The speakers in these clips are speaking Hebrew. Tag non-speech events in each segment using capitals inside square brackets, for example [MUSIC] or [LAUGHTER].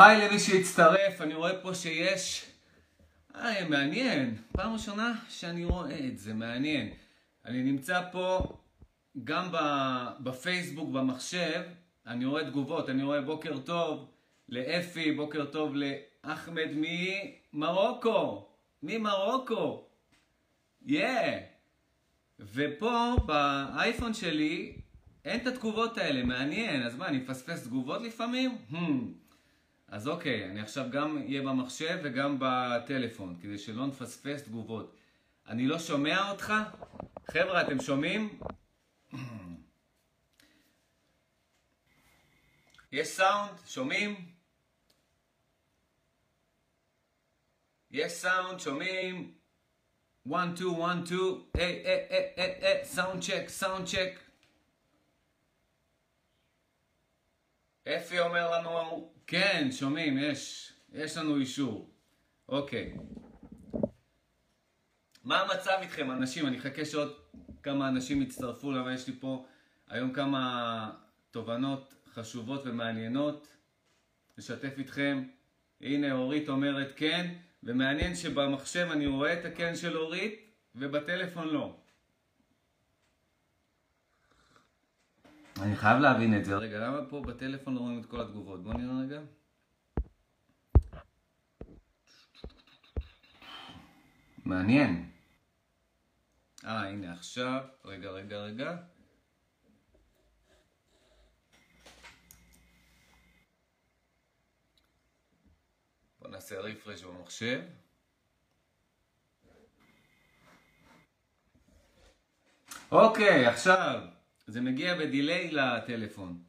היי למי שהצטרף, אני רואה פה שיש... היי, מעניין. פעם ראשונה שאני רואה את זה, מעניין. אני נמצא פה גם בפייסבוק, במחשב, אני רואה תגובות, אני רואה בוקר טוב לאפי, בוקר טוב לאחמד ממרוקו, ממרוקו, יא! Yeah. ופה באייפון שלי אין את התגובות האלה, מעניין, אז מה, אני מפספס תגובות לפעמים? Hmm. אז אוקיי, אני עכשיו גם אהיה במחשב וגם בטלפון, כדי שלא נפספס תגובות. אני לא שומע אותך? חבר'ה, אתם שומעים? יש סאונד? שומעים? יש סאונד? שומעים? 1, 2, 1, 2, היי, היי, היי, היי, סאונד צ'ק, סאונד צ'ק. אפי אומר לנו, כן, שומעים, יש, יש לנו אישור. אוקיי. מה המצב איתכם, אנשים? אני אחכה שעוד כמה אנשים יצטרפו, אבל יש לי פה היום כמה תובנות חשובות ומעניינות לשתף איתכם. הנה, אורית אומרת כן, ומעניין שבמחשב אני רואה את הכן של אורית, ובטלפון לא. אני חייב להבין את זה. רגע, למה פה בטלפון לא רואים את כל התגובות? בואו נראה רגע. מעניין. אה, הנה עכשיו. רגע, רגע, רגע. בואו נעשה רפרש במחשב. אוקיי, עכשיו. זה מגיע בדיליי לטלפון.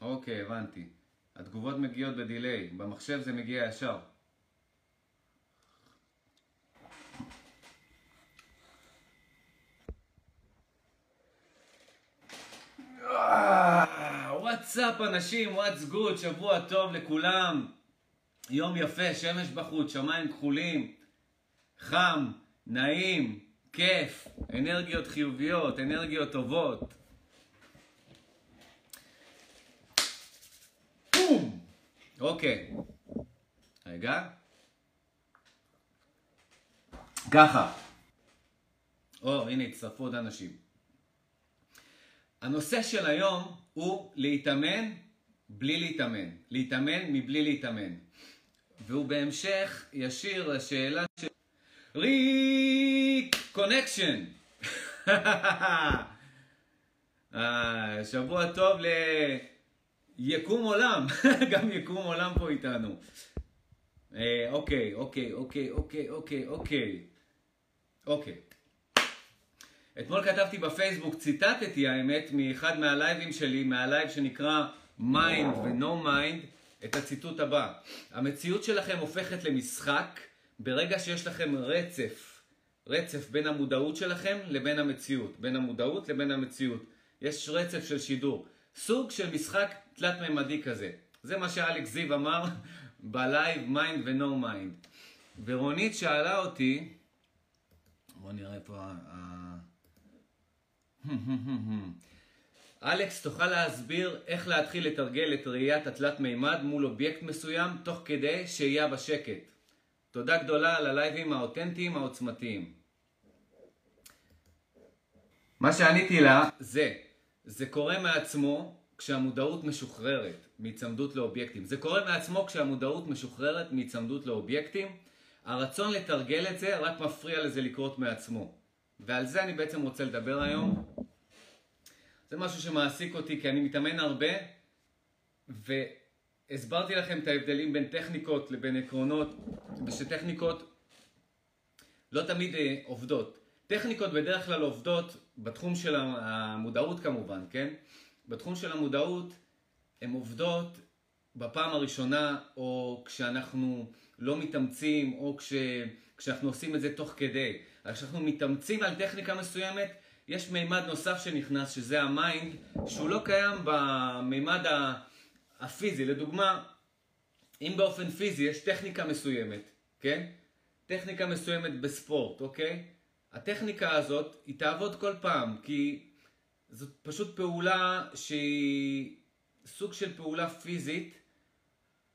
אוקיי, הבנתי. התגובות מגיעות בדיליי. במחשב זה מגיע ישר. וואטסאפ אנשים, וואטס גוד, שבוע טוב לכולם. יום יפה, שמש בחוץ, שמיים כחולים, חם, נעים, כיף, אנרגיות חיוביות, אנרגיות טובות. בום! אוקיי. רגע. ככה. או, הנה הצטרפו עוד אנשים. הנושא של היום הוא להתאמן בלי להתאמן. להתאמן מבלי להתאמן. והוא בהמשך ישיר לשאלה של ריק קונקשן. [LAUGHS] שבוע טוב ליקום עולם, [LAUGHS] גם יקום עולם פה איתנו. אוקיי, אוקיי, אוקיי, אוקיי, אוקיי, אוקיי. אוקיי. אתמול כתבתי בפייסבוק, ציטטתי האמת, מאחד מהלייבים שלי, מה live שנקרא Mind ו-No Mind, את הציטוט הבא: המציאות שלכם הופכת למשחק ברגע שיש לכם רצף, רצף בין המודעות שלכם לבין המציאות, בין המודעות לבין המציאות. יש רצף של שידור, סוג של משחק תלת-ממדי כזה. זה מה שאלכס זיו אמר ב live Mind ו No Mind. ורונית שאלה אותי, בוא נראה פה, [LAUGHS] אלכס, תוכל להסביר איך להתחיל לתרגל את ראיית התלת מימד מול אובייקט מסוים תוך כדי שהייה בשקט. תודה גדולה על הלייבים האותנטיים העוצמתיים. מה שעניתי לה זה, זה קורה מעצמו כשהמודעות משוחררת מהצמדות לאובייקטים. זה קורה מעצמו כשהמודעות משוחררת מהצמדות לאובייקטים. הרצון לתרגל את זה רק מפריע לזה לקרות מעצמו. ועל זה אני בעצם רוצה לדבר היום. זה משהו שמעסיק אותי כי אני מתאמן הרבה, והסברתי לכם את ההבדלים בין טכניקות לבין עקרונות, ושטכניקות לא תמיד אה, עובדות. טכניקות בדרך כלל עובדות בתחום של המודעות כמובן, כן? בתחום של המודעות הן עובדות בפעם הראשונה, או כשאנחנו לא מתאמצים, או כש, כשאנחנו עושים את זה תוך כדי. כשאנחנו מתאמצים על טכניקה מסוימת, יש מימד נוסף שנכנס, שזה ה mind, שהוא לא קיים במימד הפיזי. לדוגמה, אם באופן פיזי יש טכניקה מסוימת, כן? טכניקה מסוימת בספורט, אוקיי? הטכניקה הזאת, היא תעבוד כל פעם, כי זאת פשוט פעולה שהיא סוג של פעולה פיזית,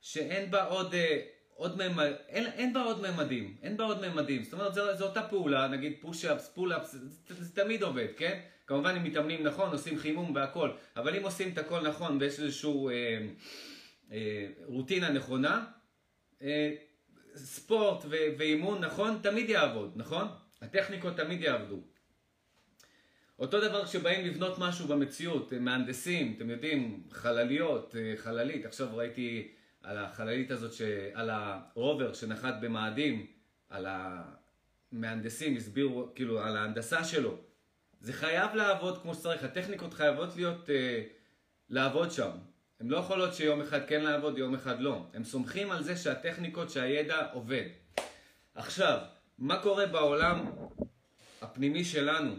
שאין בה עוד, אה, עוד ממד, אין, אין בה עוד ממדים, אין בה עוד ממדים, זאת אומרת זו, אותה פעולה, נגיד push-ups, pull-ups, זה, זה, תמיד עובד, כן? כמובן אם מתאמנים נכון, עושים חימום והכל, אבל אם עושים את הכל נכון ויש איזשהו אה, אה, רוטינה נכונה, אה, ספורט ואימון נכון, תמיד יעבוד, נכון? הטכניקות תמיד יעבדו. אותו דבר כשבאים לבנות משהו במציאות, מהנדסים, אתם יודעים, חלליות, אה, חללית, עכשיו ראיתי על החללית הזאת, ש... על הרובר שנחת במאדים, על המהנדסים הסבירו, כאילו, על ההנדסה שלו. זה חייב לעבוד כמו שצריך, הטכניקות חייבות להיות, אה, לעבוד שם. הן לא יכולות שיום אחד כן לעבוד, יום אחד לא. הם סומכים על זה שהטכניקות, שהידע עובד. עכשיו, מה קורה בעולם הפנימי שלנו,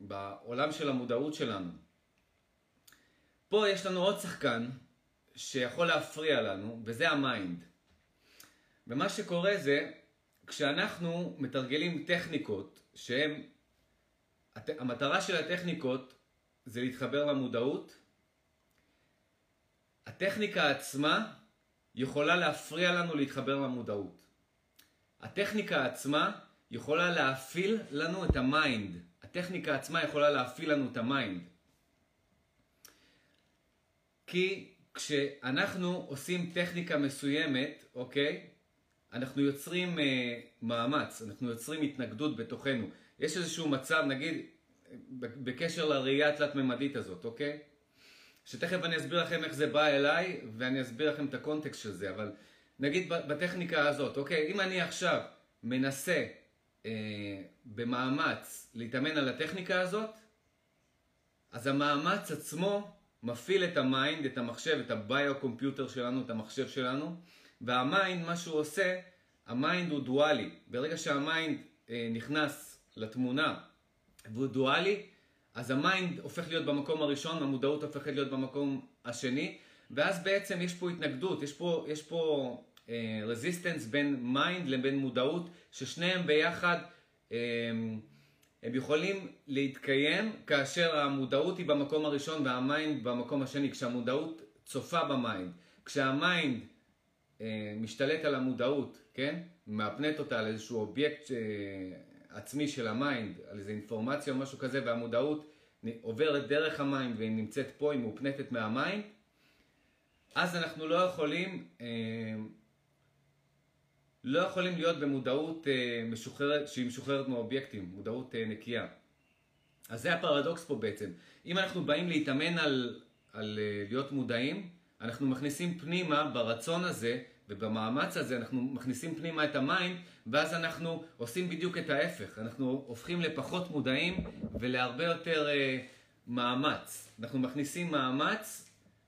בעולם של המודעות שלנו? פה יש לנו עוד שחקן שיכול להפריע לנו, וזה ה mind. ומה שקורה זה, כשאנחנו מתרגלים טכניקות, שהן, המטרה של הטכניקות זה להתחבר למודעות, הטכניקה עצמה יכולה להפריע לנו להתחבר למודעות. הטכניקה עצמה יכולה להפעיל לנו את ה mind. הטכניקה עצמה יכולה להפעיל לנו את ה mind. כי כשאנחנו עושים טכניקה מסוימת, אוקיי? אנחנו יוצרים אה, מאמץ, אנחנו יוצרים התנגדות בתוכנו. יש איזשהו מצב, נגיד, בקשר לראייה התלת-ממדית הזאת, אוקיי? שתכף אני אסביר לכם איך זה בא אליי, ואני אסביר לכם את הקונטקסט של זה, אבל נגיד בטכניקה הזאת, אוקיי? אם אני עכשיו מנסה אה, במאמץ להתאמן על הטכניקה הזאת, אז המאמץ עצמו מפעיל את ה mind, את המחשב, את ה bio-computer שלנו, את המחשב שלנו, וה mind, מה שהוא עושה, ה mind הוא דואלי. ברגע שה mind אה, נכנס לתמונה והוא דואלי, אז ה mind הופך להיות במקום הראשון, המודעות הופכת להיות במקום השני, ואז בעצם יש פה התנגדות, יש פה, יש פה resistance uh, בין mind לבין מודעות, ששניהם ביחד um, הם יכולים להתקיים כאשר המודעות היא במקום הראשון וה mind במקום השני, כשהמודעות צופה ב mind. כשה mind uh, משתלט על המודעות, כן? מאפנט אותה על איזשהו אובייקט uh, עצמי של ה mind, על איזו אינפורמציה או משהו כזה, והמודעות עוברת דרך ה mind והיא נמצאת פה, היא מאופנטת מה mind, אז אנחנו לא יכולים, אה, לא יכולים להיות במודעות אה, משוחררת, שהיא משוחררת מאובייקטים, מודעות אה, נקייה. אז זה הפרדוקס פה בעצם. אם אנחנו באים להתאמן על, על להיות מודעים, אנחנו מכניסים פנימה ברצון הזה ובמאמץ הזה אנחנו מכניסים פנימה את המים, ואז אנחנו עושים בדיוק את ההפך. אנחנו הופכים לפחות מודעים ולהרבה יותר אה, מאמץ. אנחנו מכניסים מאמץ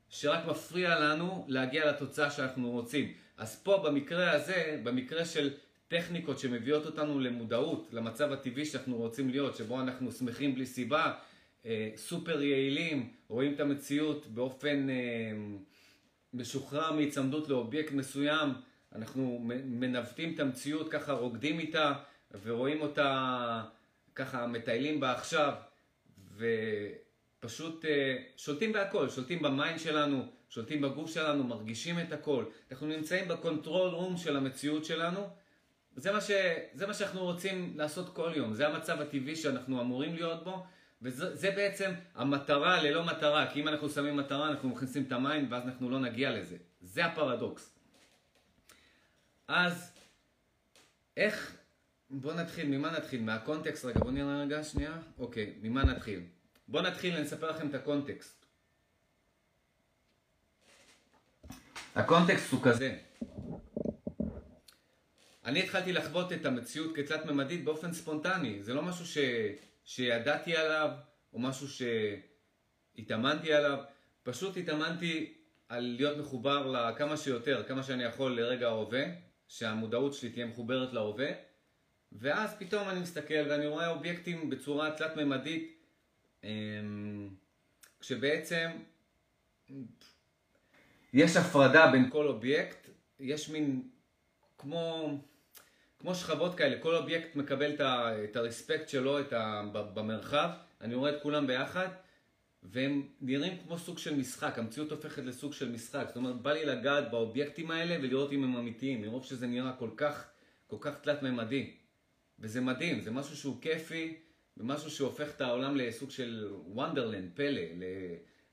שרק מפריע לנו להגיע לתוצאה שאנחנו רוצים. אז פה במקרה הזה, במקרה של טכניקות שמביאות אותנו למודעות, למצב הטבעי שאנחנו רוצים להיות, שבו אנחנו שמחים בלי סיבה, אה, סופר יעילים, רואים את המציאות באופן... אה, משוחרר מהיצמדות לאובייקט מסוים, אנחנו מנווטים את המציאות, ככה רוקדים איתה ורואים אותה ככה מטיילים בה עכשיו ופשוט אה, שולטים בהכל, שולטים ב mind שלנו, שולטים בגוף שלנו, מרגישים את הכל. אנחנו נמצאים ב control room של המציאות שלנו. זה מה, ש... זה מה שאנחנו רוצים לעשות כל יום, זה המצב הטבעי שאנחנו אמורים להיות בו וזה בעצם המטרה ללא מטרה, כי אם אנחנו שמים מטרה אנחנו מכניסים את המים ואז אנחנו לא נגיע לזה. זה הפרדוקס. אז איך, בוא נתחיל, ממה נתחיל? מהקונטקסט, רגע בוא נראה רגע שנייה, אוקיי, ממה נתחיל? בוא נתחיל, אני אספר לכם את הקונטקסט. הקונטקסט הוא כזה. אני התחלתי לחוות את המציאות כתלת ממדית באופן ספונטני, זה לא משהו ש... שידעתי עליו, או משהו שהתאמנתי עליו, פשוט התאמנתי על להיות מחובר לכמה שיותר, כמה שאני יכול לרגע ההווה, שהמודעות שלי תהיה מחוברת להווה, ואז פתאום אני מסתכל ואני רואה אובייקטים בצורה תלת-ממדית, כשבעצם יש הפרדה בין כל אובייקט, יש מין כמו... כמו שכבות כאלה, כל אובייקט מקבל את ה respect שלו את ה, במרחב, אני רואה את כולם ביחד, והם נראים כמו סוג של משחק, המציאות הופכת לסוג של משחק. זאת אומרת, בא לי לגעת באובייקטים האלה ולראות אם הם אמיתיים, מרוב שזה נראה כל כך, כל כך תלת-ממדי. וזה מדהים, זה משהו שהוא כיפי, ומשהו שהופך את העולם לסוג של וונדרלנד, פלא.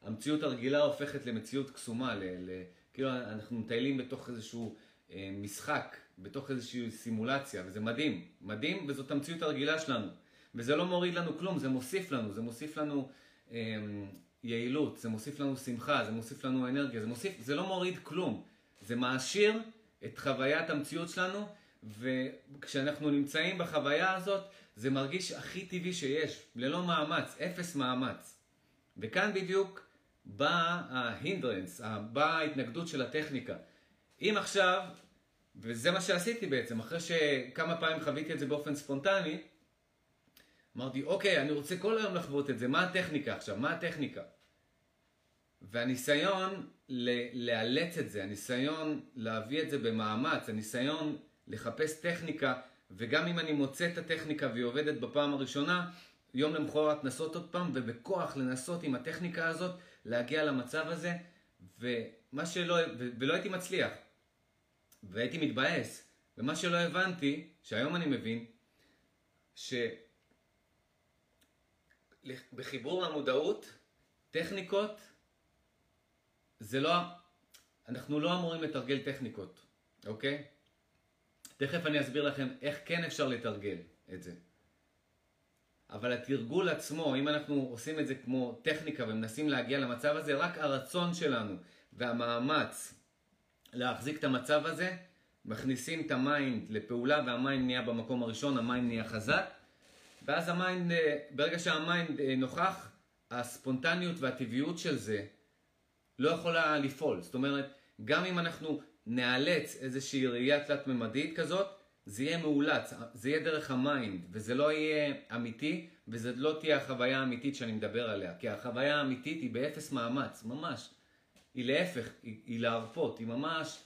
המציאות הרגילה הופכת למציאות קסומה, ל, ל, כאילו אנחנו מטיילים בתוך איזשהו אה, משחק, בתוך איזושהי סימולציה, וזה מדהים, מדהים, וזאת המציאות הרגילה שלנו. וזה לא מוריד לנו כלום, זה מוסיף לנו, זה מוסיף לנו אה, יעילות, זה מוסיף לנו שמחה, זה מוסיף לנו אנרגיה, זה מוסיף, זה לא מוריד כלום, זה מעשיר את חוויית המציאות שלנו, וכשאנחנו נמצאים בחוויה הזאת, זה מרגיש הכי טבעי שיש, ללא מאמץ, אפס מאמץ. וכאן בדיוק באה ההינדרנס, באה ההתנגדות של הטכניקה. אם עכשיו, וזה מה שעשיתי בעצם, אחרי שכמה פעמים חוויתי את זה באופן ספונטני, אמרתי, אוקיי, אני רוצה כל היום לחוות את זה, מה הטכניקה עכשיו? מה הטכניקה? והניסיון לאלץ את זה, הניסיון להביא את זה במאמץ, הניסיון לחפש טכניקה, וגם אם אני מוצא את הטכניקה והיא עובדת בפעם הראשונה, יום למחרת לנסות עוד פעם, ובכוח לנסות עם הטכניקה הזאת להגיע למצב הזה, ומה שלא, ו, ולא הייתי מצליח, והייתי מתבאס, ומה שלא הבנתי, שהיום אני מבין, שבחיבור למודעות, טכניקות, זה לא, אנחנו לא אמורים לתרגל טכניקות, אוקיי? תכף אני אסביר לכם איך כן אפשר לתרגל את זה. אבל התרגול עצמו, אם אנחנו עושים את זה כמו טכניקה ומנסים להגיע למצב הזה, רק הרצון שלנו והמאמץ להחזיק את המצב הזה, מכניסים את ה mind לפעולה וה mind נהיה במקום הראשון, ה mind נהיה חזק, ואז ה mind, אה, ברגע שה mind אה, נוכח, הספונטניות והטבעיות של זה לא יכולה לפעול. זאת אומרת, גם אם אנחנו נאלץ איזושהי ראייה תלת-ממדית כזאת, זה יהיה מאולץ, זה יהיה דרך ה mind, וזה לא יהיה אמיתי, וזה לא תהיה החוויה האמיתית שאני מדבר עליה. כי החוויה האמיתית היא באפס מאמץ, ממש. היא להפך, היא, היא להרפות, היא ממש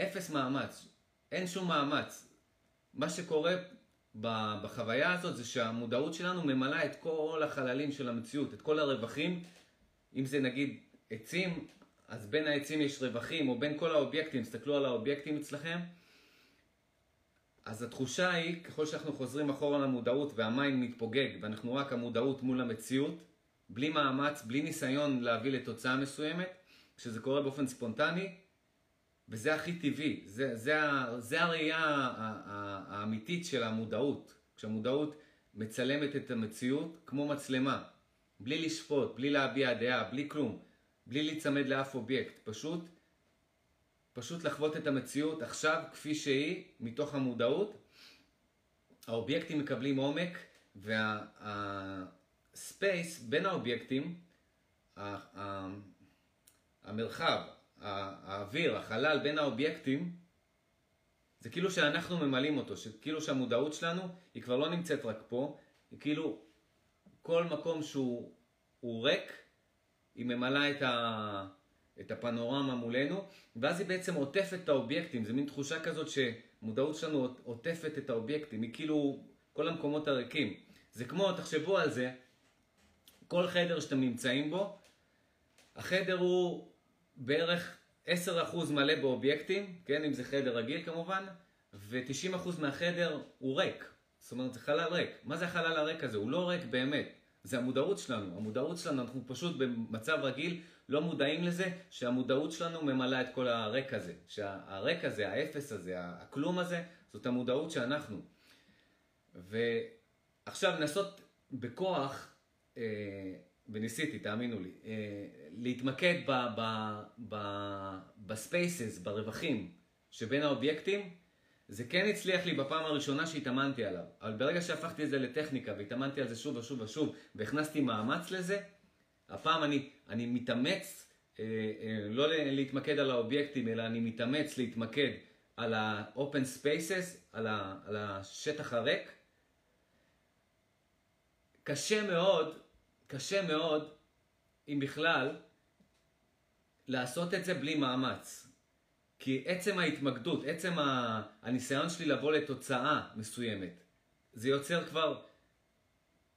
אפס מאמץ. אין שום מאמץ. מה שקורה בחוויה הזאת זה שהמודעות שלנו ממלאה את כל החללים של המציאות, את כל הרווחים, אם זה נגיד עצים, אז בין העצים יש רווחים, או בין כל האובייקטים, תסתכלו על האובייקטים אצלכם, אז התחושה היא, ככל שאנחנו חוזרים אחורה למודעות והמים מתפוגג, ואנחנו רק המודעות מול המציאות, בלי מאמץ, בלי ניסיון להביא לתוצאה מסוימת, כשזה קורה באופן ספונטני, וזה הכי טבעי, זה, זה, זה הראייה האמיתית של המודעות. כשהמודעות מצלמת את המציאות כמו מצלמה, בלי לשפוט, בלי להביע דעה, בלי כלום, בלי להיצמד לאף אובייקט, פשוט פשוט לחוות את המציאות עכשיו כפי שהיא, מתוך המודעות. האובייקטים מקבלים עומק, והספייס בין האובייקטים, המרחב, האוויר, החלל בין האובייקטים, זה כאילו שאנחנו ממלאים אותו, כאילו שהמודעות שלנו היא כבר לא נמצאת רק פה, היא כאילו כל מקום שהוא ריק, היא ממלאה את, ה, את הפנורמה מולנו, ואז היא בעצם עוטפת את האובייקטים, זה מין תחושה כזאת שמודעות שלנו עוטפת את האובייקטים, היא כאילו כל המקומות הריקים. זה כמו, תחשבו על זה, כל חדר שאתם נמצאים בו, החדר הוא בערך 10% מלא באובייקטים, כן, אם זה חדר רגיל כמובן, ו-90% מהחדר הוא ריק. זאת אומרת, זה חלל ריק. מה זה החלל הריק הזה? הוא לא ריק באמת. זה המודעות שלנו. המודעות שלנו, אנחנו פשוט במצב רגיל לא מודעים לזה שהמודעות שלנו ממלאה את כל הרק הזה. שהרק הזה, האפס הזה, הכלום הזה, זאת המודעות שאנחנו. ועכשיו לנסות בכוח, אה, וניסיתי, תאמינו לי, אה, להתמקד בספייסס, ברווחים שבין האובייקטים, זה כן הצליח לי בפעם הראשונה שהתאמנתי עליו. אבל ברגע שהפכתי את זה לטכניקה והתאמנתי על זה שוב ושוב ושוב והכנסתי מאמץ לזה, הפעם אני, אני מתאמץ אה, אה, לא להתמקד על האובייקטים, אלא אני מתאמץ להתמקד על ה-open spaces, על, ה, על השטח הריק. קשה מאוד, קשה מאוד, אם בכלל, לעשות את זה בלי מאמץ. כי עצם ההתמקדות, עצם הניסיון שלי לבוא לתוצאה מסוימת, זה יוצר כבר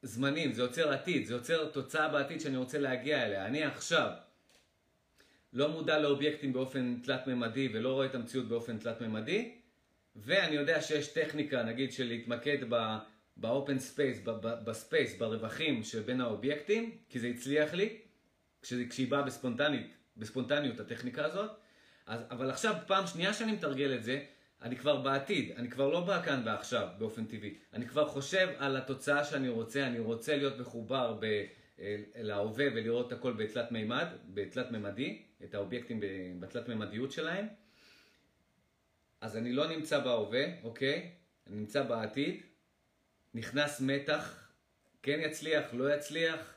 זמנים, זה יוצר עתיד, זה יוצר תוצאה בעתיד שאני רוצה להגיע אליה. אני עכשיו לא מודע לאובייקטים באופן תלת-ממדי ולא רואה את המציאות באופן תלת-ממדי, ואני יודע שיש טכניקה, נגיד, של להתמקד ב-open space, ב space, ברווחים שבין האובייקטים, כי זה הצליח לי, כשהיא באה בספונטנית, בספונטניות, הטכניקה הזאת. אז, אבל עכשיו, פעם שנייה שאני מתרגל את זה, אני כבר בעתיד, אני כבר לא בא כאן ועכשיו באופן טבעי. אני כבר חושב על התוצאה שאני רוצה, אני רוצה להיות מחובר ב, אה, להווה ולראות הכל בתלת מימד, בתלת ממדי, את האובייקטים בתלת ממדיות שלהם. אז אני לא נמצא בהווה, אוקיי? אני נמצא בעתיד, נכנס מתח, כן יצליח, לא יצליח,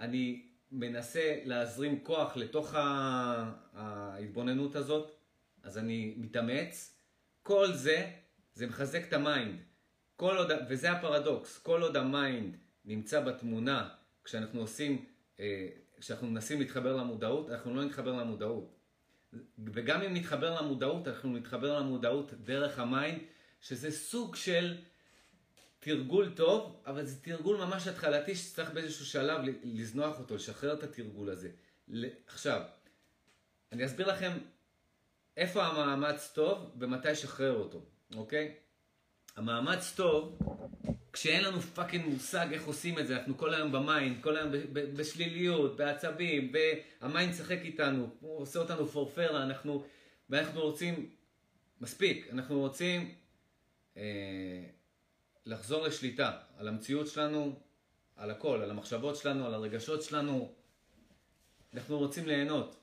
אני מנסה להזרים כוח לתוך ההתבוננות הזאת, אז אני מתאמץ. כל זה, זה מחזק את ה mind. כל עוד, וזה הפרדוקס, כל עוד ה mind נמצא בתמונה, כשאנחנו עושים, אה, כשאנחנו מנסים להתחבר למודעות, אנחנו לא נתחבר למודעות. וגם אם נתחבר למודעות, אנחנו נתחבר למודעות דרך ה mind, שזה סוג של תרגול טוב, אבל זה תרגול ממש התחלתי שצריך באיזשהו שלב לזנוח אותו, לשחרר את התרגול הזה. עכשיו, אני אסביר לכם איפה המאמץ טוב ומתי לשחרר אותו, אוקיי? המאמץ טוב, כשאין לנו fucking מושג איך עושים את זה, אנחנו כל היום ב mind, כל היום בשליליות, בעצבים, וה mind משחק איתנו, הוא עושה אותנו פורפרה, אנחנו, ואנחנו רוצים, מספיק, אנחנו רוצים אה, לחזור לשליטה על המציאות שלנו, על הכל, על המחשבות שלנו, על הרגשות שלנו, אנחנו רוצים ליהנות.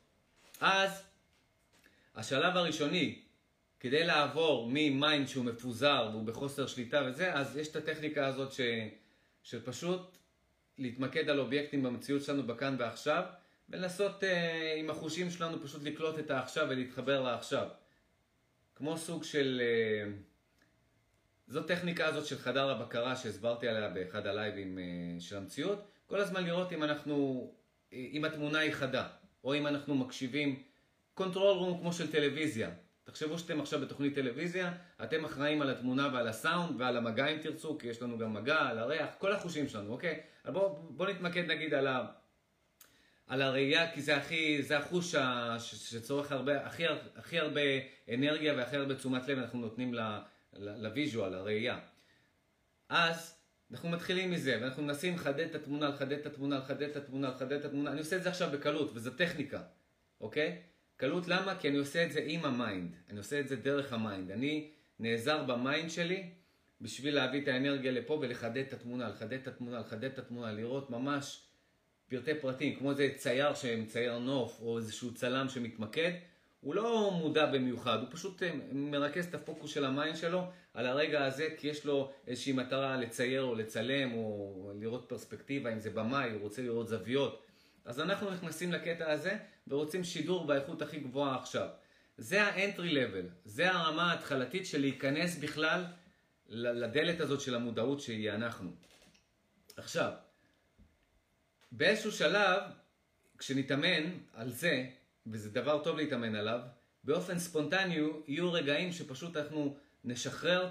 אז השלב הראשוני, כדי לעבור מ mind שהוא מפוזר והוא בחוסר שליטה וזה, אז יש את הטכניקה הזאת ש, של פשוט להתמקד על אובייקטים במציאות שלנו בכאן ועכשיו, ולנסות אה, עם החושים שלנו פשוט לקלוט את העכשיו ולהתחבר לעכשיו. כמו סוג של... אה, זו טכניקה הזאת של חדר הבקרה שהסברתי עליה באחד הלייבים אה, של המציאות. כל הזמן לראות אם אנחנו, אה, אם התמונה היא חדה, או אם אנחנו מקשיבים control room כמו של טלוויזיה. תחשבו שאתם עכשיו בתוכנית טלוויזיה, אתם אחראים על התמונה ועל הסאונד ועל המגע אם תרצו, כי יש לנו גם מגע, על הריח, כל החושים שלנו, אוקיי? אבל בואו בוא נתמקד נגיד על, ה, על הראייה, כי זה הכי, זה החוש שצורך הרבה, הכי, הכי הרבה אנרגיה והכי הרבה תשומת לב אנחנו נותנים ל visual, לראייה. אז אנחנו מתחילים מזה, ואנחנו מנסים לחדד את התמונה, לחדד את התמונה, לחדד את התמונה, לחדד את התמונה. אני עושה את זה עכשיו בקלות, וזו טכניקה, אוקיי? קלות למה? כי אני עושה את זה עם ה mind, אני עושה את זה דרך ה mind. אני נעזר ב mind שלי בשביל להביא את האנרגיה לפה ולחדד את התמונה, לחדד את התמונה, לחדד את התמונה, לראות ממש פרטי פרטים, כמו איזה צייר שמצייר נוף או איזשהו צלם שמתמקד, הוא לא מודע במיוחד, הוא פשוט אה, מרכז את הפוקוס של ה mind שלו על הרגע הזה, כי יש לו איזושהי מטרה לצייר או לצלם או לראות פרספקטיבה, אם זה במאי, הוא רוצה לראות זוויות. אז אנחנו נכנסים לקטע הזה ורוצים שידור באיכות הכי גבוהה עכשיו. זה ה entry level, זה הרמה ההתחלתית של להיכנס בכלל לדלת הזאת של המודעות שהיא אנחנו. עכשיו, באיזשהו שלב, כשנתאמן על זה, וזה דבר טוב להתאמן עליו, באופן ספונטני יהיו רגעים שפשוט אנחנו נשחרר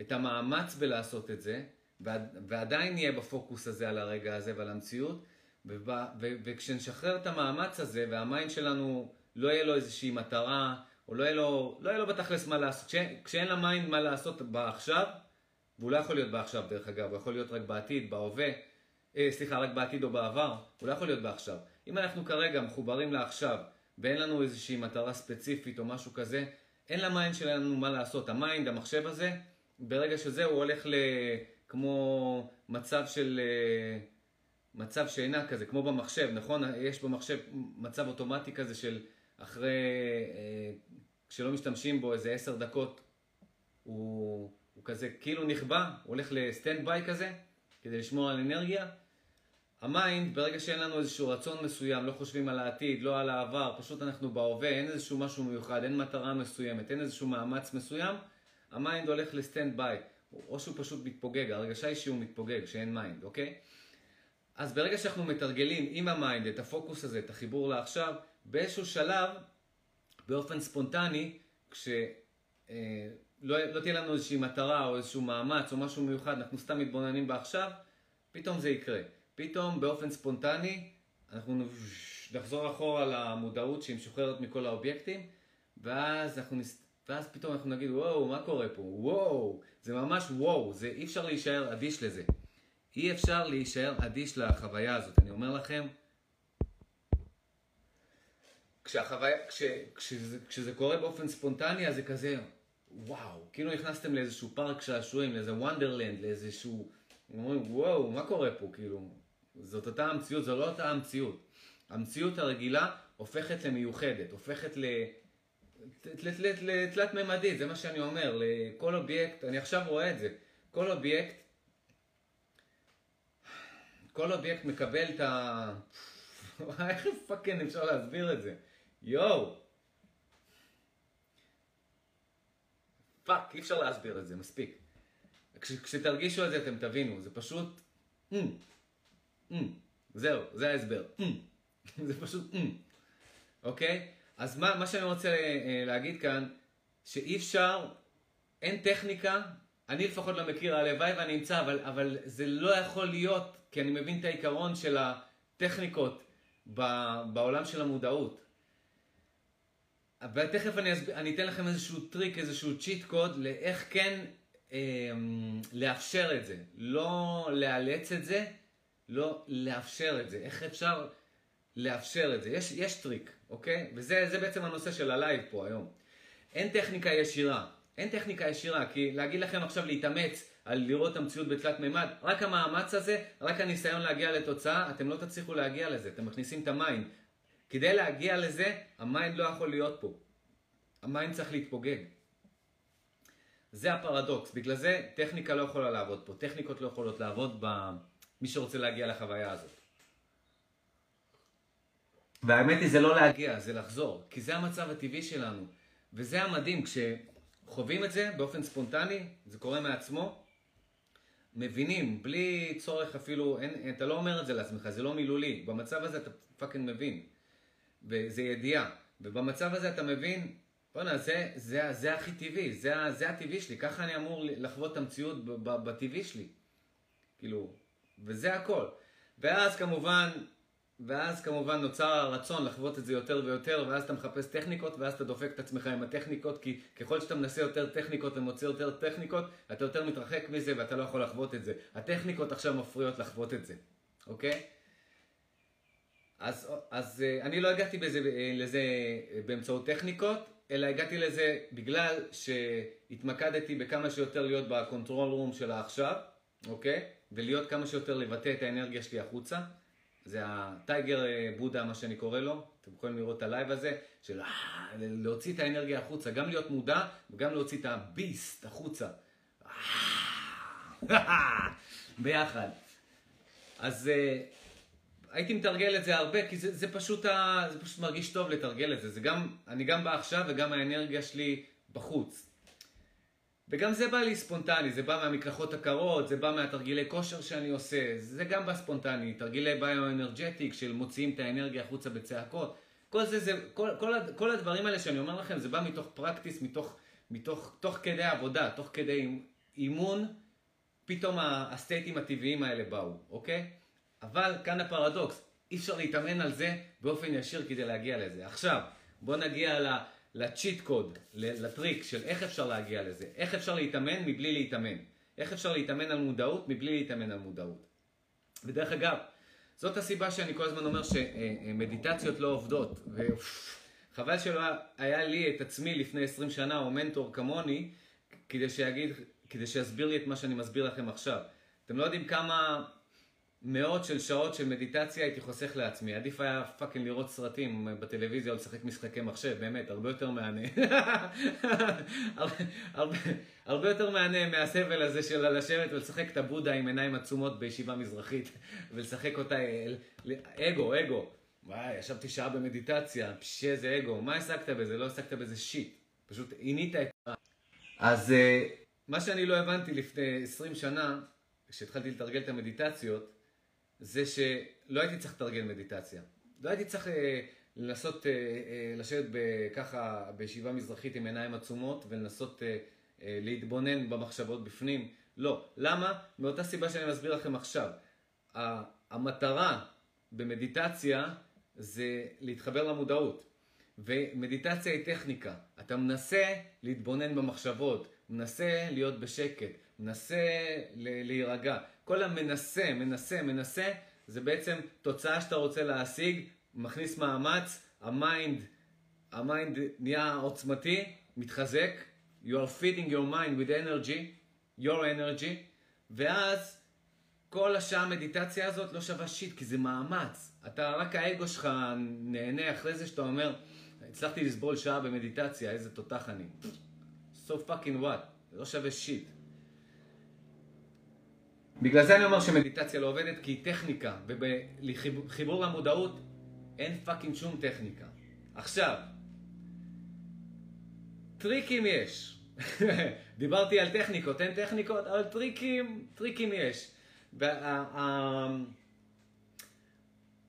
את, המאמץ בלעשות את זה, ועדיין נהיה בפוקוס הזה על הרגע הזה ועל המציאות, וכשנשחרר את המאמץ הזה, וה mind שלנו לא יהיה לו איזושהי מטרה, או לא יהיה לו, לא יהיה לו בתכלס מה לעשות, כש, כשאין ל mind מה לעשות בעכשיו, והוא לא יכול להיות בעכשיו דרך אגב, הוא יכול להיות רק בעתיד, בהווה, אה, סליחה, רק בעתיד או בעבר, הוא לא יכול להיות בעכשיו. אם אנחנו כרגע מחוברים לעכשיו, ואין לנו איזושהי מטרה ספציפית או משהו כזה, אין ל mind שלנו מה לעשות. ה mind, המחשב הזה, ברגע שזה הוא הולך לכמו מצב של... אה, מצב שינה כזה, כמו במחשב, נכון? יש במחשב מצב אוטומטי כזה של אחרי, אה, כשלא משתמשים בו איזה עשר דקות, הוא, הוא כזה כאילו נכבה, הוא הולך ל standby כזה, כדי לשמור על אנרגיה. ה mind, ברגע שאין לנו איזשהו רצון מסוים, לא חושבים על העתיד, לא על העבר, פשוט אנחנו בהווה, אין איזשהו משהו מיוחד, אין מטרה מסוימת, אין איזשהו מאמץ מסוים, ה mind הולך ל standby, או שהוא פשוט מתפוגג, ההרגשה היא שהוא מתפוגג, שאין mind, אוקיי? אז ברגע שאנחנו מתרגלים עם ה mind את הפוקוס הזה, את החיבור לעכשיו, באיזשהו שלב, באופן ספונטני, כשלא אה, לא תהיה לנו איזושהי מטרה או איזשהו מאמץ או משהו מיוחד, אנחנו סתם מתבוננים בעכשיו, פתאום זה יקרה. פתאום באופן ספונטני אנחנו נחזור אחורה למודעות שהיא משוחררת מכל האובייקטים, ואז, אנחנו נס... ואז פתאום אנחנו נגיד, וואו, מה קורה פה? וואו, זה ממש וואו, זה אי אפשר להישאר אדיש לזה. אי אפשר להישאר אדיש לחוויה הזאת. אני אומר לכם, כשהחוויה, כש, כשזה, כשזה קורה באופן ספונטני, אז זה כזה, וואו, כאילו נכנסתם לאיזשהו פארק שעשועים, לאיזה wonderland, לאיזשהו... אומרים, וואו, מה קורה פה? כאילו, זאת אותה המציאות, זו לא אותה המציאות. המציאות הרגילה הופכת למיוחדת, הופכת ל... לתלת מימדית, זה מה שאני אומר, לכל אובייקט, אני עכשיו רואה את זה, כל אובייקט, כל אובייקט מקבל את ה... [LAUGHS] איך fucking אפשר להסביר את זה? יואו! fuck, אי אפשר להסביר את זה, מספיק. כש, כשתרגישו את זה אתם תבינו, זה פשוט... Mm, mm, זהו, זה ההסבר. Mm, [LAUGHS] זה פשוט... Mm, אוקיי? אז מה, מה שאני רוצה אה, להגיד כאן, שאי אפשר, אין טכניקה, אני לפחות לא מכיר, הלוואי ואני אמצא, אבל, אבל זה לא יכול להיות, כי אני מבין את העיקרון של הטכניקות בעולם של המודעות. אבל תכף אני, אסב... אני אתן לכם איזשהו טריק, איזשהו cheat code לאיך כן אה, לאפשר את זה. לא לאלץ את זה, לא לאפשר את זה. איך אפשר לאפשר את זה? יש, יש טריק, אוקיי? וזה בעצם הנושא של ה live פה היום. אין טכניקה ישירה. אין טכניקה ישירה, כי להגיד לכם עכשיו להתאמץ על לראות את המציאות בתלת מימד, רק המאמץ הזה, רק הניסיון להגיע לתוצאה, אתם לא תצליחו להגיע לזה, אתם מכניסים את ה mind. כדי להגיע לזה, ה mind לא יכול להיות פה. ה mind צריך להתפוגג. זה הפרדוקס, בגלל זה טכניקה לא יכולה לעבוד פה, טכניקות לא יכולות לעבוד במי שרוצה להגיע לחוויה הזאת. והאמת היא זה לא להגיע, זה לחזור, כי זה המצב הטבעי שלנו. וזה המדהים, כשחווים את זה באופן ספונטני, זה קורה מעצמו, מבינים, בלי צורך אפילו, אין, אתה לא אומר את זה לעצמך, זה לא מילולי. במצב הזה אתה פאקינג מבין. וזה ידיעה. ובמצב הזה אתה מבין, בואנה, זה, זה, זה הכי טבעי, זה, זה הטבעי שלי, ככה אני אמור לחוות את המציאות בטבעי שלי. כאילו, וזה הכל. ואז כמובן, ואז כמובן נוצר הרצון לחוות את זה יותר ויותר, ואז אתה מחפש טכניקות, ואז אתה דופק את עצמך עם הטכניקות, כי ככל שאתה מנסה יותר טכניקות ומוצא יותר טכניקות, אתה יותר מתרחק מזה ואתה לא יכול לחוות את זה. הטכניקות עכשיו מפריעות לחוות את זה, אוקיי? אז, אז אה, אני לא הגעתי בזה, אה, לזה באמצעות טכניקות, אלא הגעתי לזה בגלל שהתמקדתי בכמה שיותר להיות ב control room של העכשיו, אוקיי? ולהיות כמה שיותר לבטא את האנרגיה שלי החוצה. זה ה tiger אה, בודה, מה שאני קורא לו. אתם יכולים לראות את הלייב הזה, של להוציא את האנרגיה החוצה, גם להיות מודע וגם להוציא את ה beast החוצה. [LAUGHS] ביחד. אז הייתי מתרגל את זה הרבה, כי זה, זה, פשוט ה, זה פשוט מרגיש טוב לתרגל את זה. זה גם, אני גם בא עכשיו וגם האנרגיה שלי בחוץ. וגם זה בא לי ספונטני, זה בא מהמקלחות הקרות, זה בא מהתרגילי כושר שאני עושה, זה גם בא ספונטני, תרגילי ביו-אנרג'טיק של מוציאים את האנרגיה החוצה בצעקות. כל זה, זה, כל, כל, כל הדברים האלה שאני אומר לכם, זה בא מתוך פרקטיס, מתוך, מתוך, תוך כדי עבודה, תוך כדי אימון, פתאום הסטייטים הטבעיים האלה באו, אוקיי? אבל כאן הפרדוקס, אי אפשר להתאמן על זה באופן ישיר כדי להגיע לזה. עכשיו, בוא נגיע ל cheat code, לטריק של איך אפשר להגיע לזה. איך אפשר להתאמן מבלי להתאמן. איך אפשר להתאמן על מודעות מבלי להתאמן על מודעות. ודרך אגב, זאת הסיבה שאני כל הזמן אומר שמדיטציות לא עובדות. וחבל שלא היה לי את עצמי לפני 20 שנה, או מנטור כמוני, כדי שיגיד, כדי שיסביר לי את מה שאני מסביר לכם עכשיו. אתם לא יודעים כמה מאות של שעות של מדיטציה הייתי חוסך לעצמי. עדיף היה fucking לראות סרטים בטלוויזיה או לשחק משחקי מחשב, באמת, הרבה יותר מהנה. [LAUGHS] הרבה, הרבה, הרבה יותר מהנה מהסבל הזה של לשבת ולשחק את הבודה עם עיניים עצומות בישיבה מזרחית, [LAUGHS] ולשחק אותה, אגו, אגו. וואי, ישבתי שעה במדיטציה, פש, איזה אגו. מה השגת בזה? לא השגת בזה שיט. פשוט עינית את... אז אה, מה שאני לא הבנתי לפני 20 שנה, כשהתחלתי לתרגל את המדיטציות, זה שלא הייתי צריך לתרגל מדיטציה. לא הייתי צריך אה, לנסות אה, אה, לשבת ככה בישיבה מזרחית עם עיניים עצומות ולנסות אה, אה, להתבונן במחשבות בפנים. לא. למה? מאותה סיבה שאני מסביר לכם עכשיו. המטרה במדיטציה זה להתחבר למודעות. ומדיטציה היא טכניקה. אתה מנסה להתבונן במחשבות, מנסה להיות בשקט, מנסה להירגע. כל המנסה, מנסה, מנסה, זה בעצם תוצאה שאתה רוצה להשיג, מכניס מאמץ, ה mind, ה mind נהיה עוצמתי, מתחזק, you are feeding your mind with energy, your energy, ואז כל השעה המדיטציה הזאת לא שווה shit, כי זה מאמץ. אתה, רק האגו שלך נהנה אחרי זה שאתה אומר, הצלחתי לסבול שעה במדיטציה, איזה תותח אני. So fucking what? זה לא שווה shit. בגלל זה אני אומר שמדיטציה לא עובדת, כי היא טכניקה, ובחיבור למודעות אין fucking שום טכניקה. עכשיו, טריקים יש. [LAUGHS] דיברתי על טכניקות, אין טכניקות, אבל טריקים, טריקים יש. וה,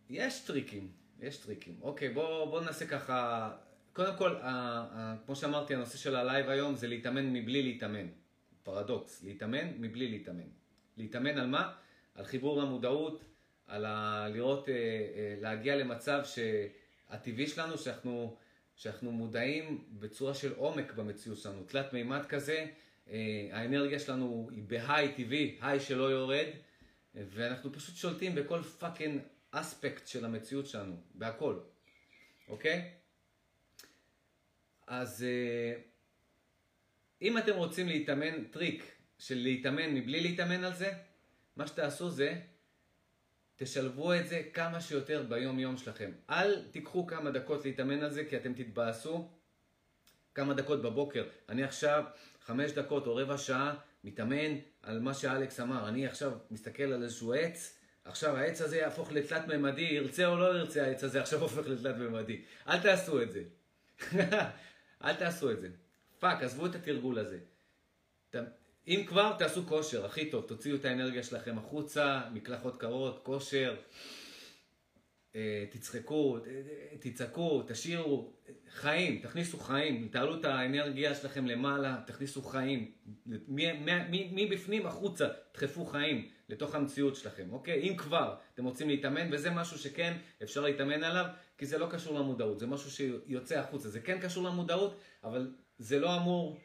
יש טריקים, יש טריקים. אוקיי, בואו בוא נעשה ככה, קודם כל, ה, ה, כמו שאמרתי, הנושא של הלייב היום זה להתאמן מבלי להתאמן. פרדוקס, להתאמן מבלי להתאמן. להתאמן על מה? על חיבור למודעות, על ה... לראות, אה, אה, להגיע למצב שהטבעי שלנו, שאנחנו, שאנחנו מודעים בצורה של עומק במציאות שלנו, תלת מימד כזה, אה, האנרגיה שלנו היא ב high טבעי, high שלא יורד, ואנחנו פשוט שולטים בכל fucking אספקט של המציאות שלנו, בהכל, אוקיי? אז אם אתם רוצים להתאמן, טריק של להתאמן מבלי להתאמן על זה, מה שתעשו זה, תשלבו את זה כמה שיותר ביום יום שלכם. אל תיקחו כמה דקות להתאמן על זה, כי אתם תתבאסו כמה דקות בבוקר. אני עכשיו חמש דקות או רבע שעה מתאמן על מה שאלכס אמר. אני עכשיו מסתכל על איזשהו עץ, עכשיו העץ הזה יהפוך לתלת מימדי, ירצה או לא ירצה העץ הזה עכשיו [LAUGHS] הופך לתלת מימדי. אל תעשו את זה. [LAUGHS] אל תעשו את זה. fuck, עזבו את התרגול הזה. אם כבר, תעשו כושר, הכי טוב, תוציאו את האנרגיה שלכם החוצה, מקלחות קרות, כושר, אה, תצחקו, תצעקו, תשאירו, חיים, תכניסו חיים, תעלו את האנרגיה שלכם למעלה, תכניסו חיים, מבפנים החוצה, דחפו חיים לתוך המציאות שלכם, אוקיי? אם כבר אתם רוצים להתאמן, וזה משהו שכן אפשר להתאמן עליו, כי זה לא קשור למודעות, זה משהו שיוצא החוצה, זה כן קשור למודעות, אבל זה לא אמור,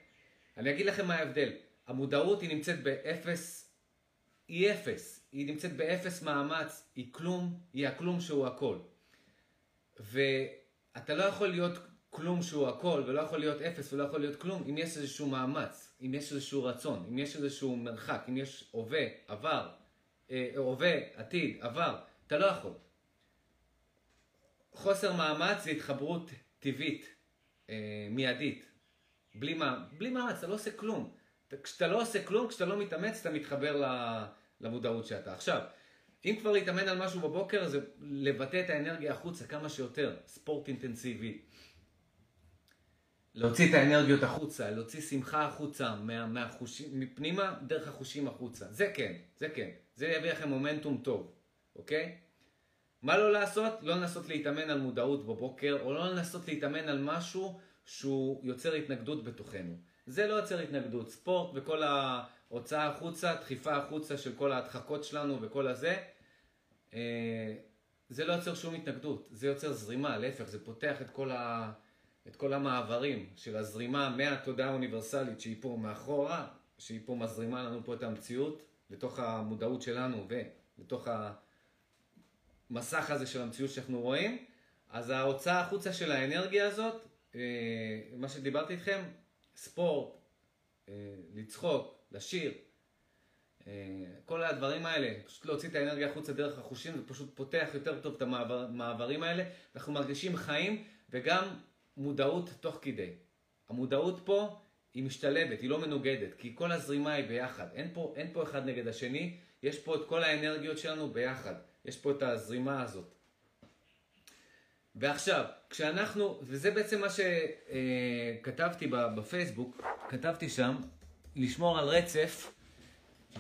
אני אגיד לכם מה ההבדל. המודעות היא נמצאת באפס, היא אפס, היא נמצאת באפס מאמץ, היא כלום, היא הכלום שהוא הכל. ואתה לא יכול להיות כלום שהוא הכל, ולא יכול להיות אפס ולא יכול להיות כלום, אם יש איזשהו מאמץ, אם יש איזשהו רצון, אם יש איזשהו מרחק, אם יש הווה, עבר, אה, הווה, עתיד, עבר, אתה לא יכול. חוסר מאמץ זה התחברות טבעית, אה, מיידית. בלי, מה, בלי מאמץ, אתה לא עושה כלום. כשאתה לא עושה כלום, כשאתה לא מתאמץ, אתה מתחבר למודעות שאתה. עכשיו, אם כבר להתאמן על משהו בבוקר, זה לבטא את האנרגיה החוצה כמה שיותר, ספורט אינטנסיבי. להוציא את האנרגיות החוצה, להוציא שמחה החוצה, מה, מהחושים, מפנימה, דרך החושים החוצה. זה כן, זה כן. זה יביא לכם מומנטום טוב, אוקיי? מה לא לעשות? לא לנסות להתאמן על מודעות בבוקר, או לא לנסות להתאמן על משהו שהוא יוצר התנגדות בתוכנו. זה לא יוצר התנגדות. ספורט וכל ההוצאה החוצה, דחיפה החוצה של כל ההדחקות שלנו וכל הזה, אה, זה לא יוצר שום התנגדות. זה יוצר זרימה, להפך, זה פותח את כל, ה... את כל המעברים של הזרימה מהתודעה האוניברסלית שהיא פה מאחורה, שהיא פה מזרימה לנו פה את המציאות לתוך המודעות שלנו ולתוך המסך הזה של המציאות שאנחנו רואים. אז ההוצאה החוצה של האנרגיה הזאת, אה, מה שדיברתי איתכם, ספורט, אה, לצחוק, לשיר, אה, כל הדברים האלה, פשוט להוציא את האנרגיה החוצה דרך החושים, זה פשוט פותח יותר טוב את המעברים האלה, אנחנו מרגישים חיים וגם מודעות תוך כדי. המודעות פה היא משתלבת, היא לא מנוגדת, כי כל הזרימה היא ביחד. אין פה, אין פה אחד נגד השני, יש פה את כל האנרגיות שלנו ביחד. יש פה את הזרימה הזאת. ועכשיו, כשאנחנו, וזה בעצם מה שכתבתי בפייסבוק, כתבתי שם, לשמור על רצף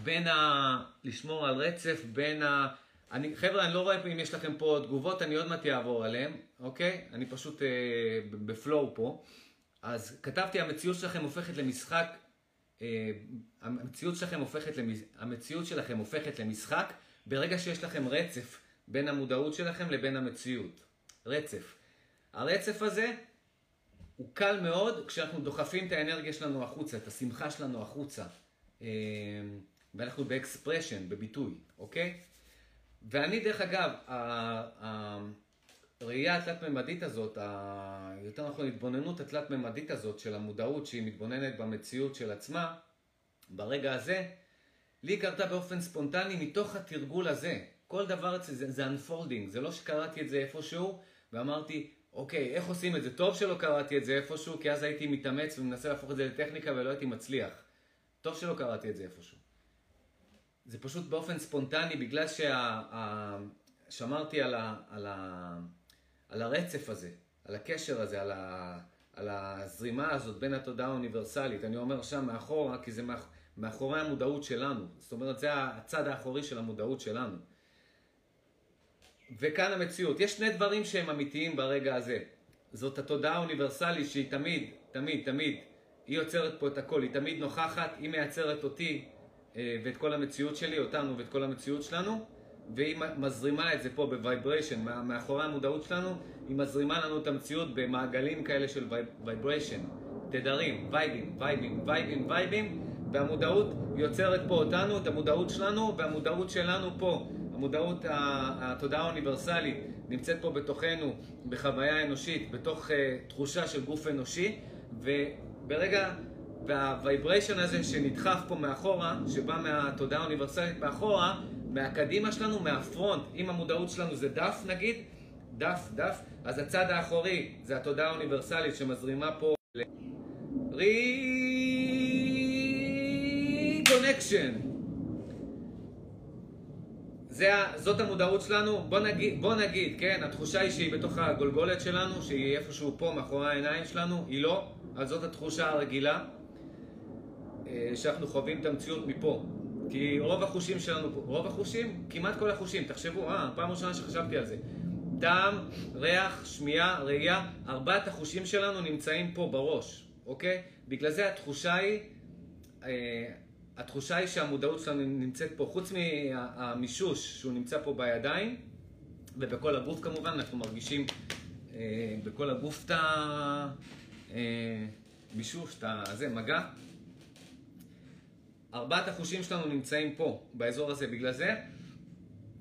בין ה... לשמור על רצף בין ה... אני, חבר'ה, אני לא רואה אם יש לכם פה תגובות, אני עוד מעט אעבור עליהן, אוקיי? אני פשוט אה, ב flow פה. אז כתבתי, המציאות שלכם הופכת למשחק, אה, המציאות שלכם הופכת למש... המציאות שלכם הופכת למשחק ברגע שיש לכם רצף בין המודעות שלכם לבין המציאות. רצף. הרצף הזה הוא קל מאוד כשאנחנו דוחפים את האנרגיה שלנו החוצה, את השמחה שלנו החוצה. אה, ואנחנו ב expression, בביטוי, אוקיי? ואני, דרך אגב, הראייה התלת-ממדית הזאת, יותר נכון, התבוננות התלת-ממדית הזאת של המודעות שהיא מתבוננת במציאות של עצמה, ברגע הזה, לי קרתה באופן ספונטני מתוך התרגול הזה. כל דבר אצלי זה, זה unfolding, זה לא שקראתי את זה איפשהו ואמרתי, אוקיי, איך עושים את זה? טוב שלא קראתי את זה איפשהו, כי אז הייתי מתאמץ ומנסה להפוך את זה לטכניקה ולא הייתי מצליח. טוב שלא קראתי את זה איפשהו. זה פשוט באופן ספונטני, בגלל ששמרתי על, ה... על, ה... על הרצף הזה, על הקשר הזה, על, ה... על הזרימה הזאת בין התודעה האוניברסלית. אני אומר שם מאחורה, כי זה מאח... מאחורי המודעות שלנו. זאת אומרת, זה הצד האחורי של המודעות שלנו. וכאן המציאות. יש שני דברים שהם אמיתיים ברגע הזה. זאת התודעה האוניברסלית שהיא תמיד, תמיד, תמיד, היא יוצרת פה את הכל, היא תמיד נוכחת, היא מייצרת אותי אה, ואת כל המציאות שלי, אותנו ואת כל המציאות שלנו, והיא מזרימה את זה פה ב vibration, מאחורי המודעות שלנו, היא מזרימה לנו את המציאות במעגלים כאלה של vibration, תדרים, וייבים, וייבים, וייבים, וייבים, והמודעות יוצרת פה אותנו, את המודעות שלנו, והמודעות שלנו פה, המודעות, התודעה האוניברסלית, נמצאת פה בתוכנו, בחוויה אנושית, בתוך uh, תחושה של גוף אנושי, וברגע, והוויבריישן הזה שנדחף פה מאחורה, שבא מהתודעה האוניברסלית מאחורה, מהקדימה שלנו, מהפרונט, אם המודעות שלנו זה דף נגיד, דף, דף, אז הצד האחורי זה התודעה האוניברסלית שמזרימה פה ל... reconnection. זאת המודעות שלנו, בוא נגיד, בוא נגיד, כן, התחושה היא שהיא בתוך הגולגולת שלנו, שהיא איפשהו פה מאחורי העיניים שלנו, היא לא, אז זאת התחושה הרגילה, אה, שאנחנו חווים את המציאות מפה. כי רוב החושים שלנו, רוב החושים, כמעט כל החושים, תחשבו, אה, פעם ראשונה שחשבתי על זה. טעם, ריח, שמיעה, ראייה, ארבעת החושים שלנו נמצאים פה בראש, אוקיי? בגלל זה התחושה היא, אה, התחושה היא שהמודעות שלנו נמצאת פה, חוץ מהמישוש שהוא נמצא פה בידיים, ובכל הגוף כמובן, אנחנו מרגישים אה, בכל הגוף את המישוש, את הזה, מגע. ארבעת החושים שלנו נמצאים פה, באזור הזה. בגלל זה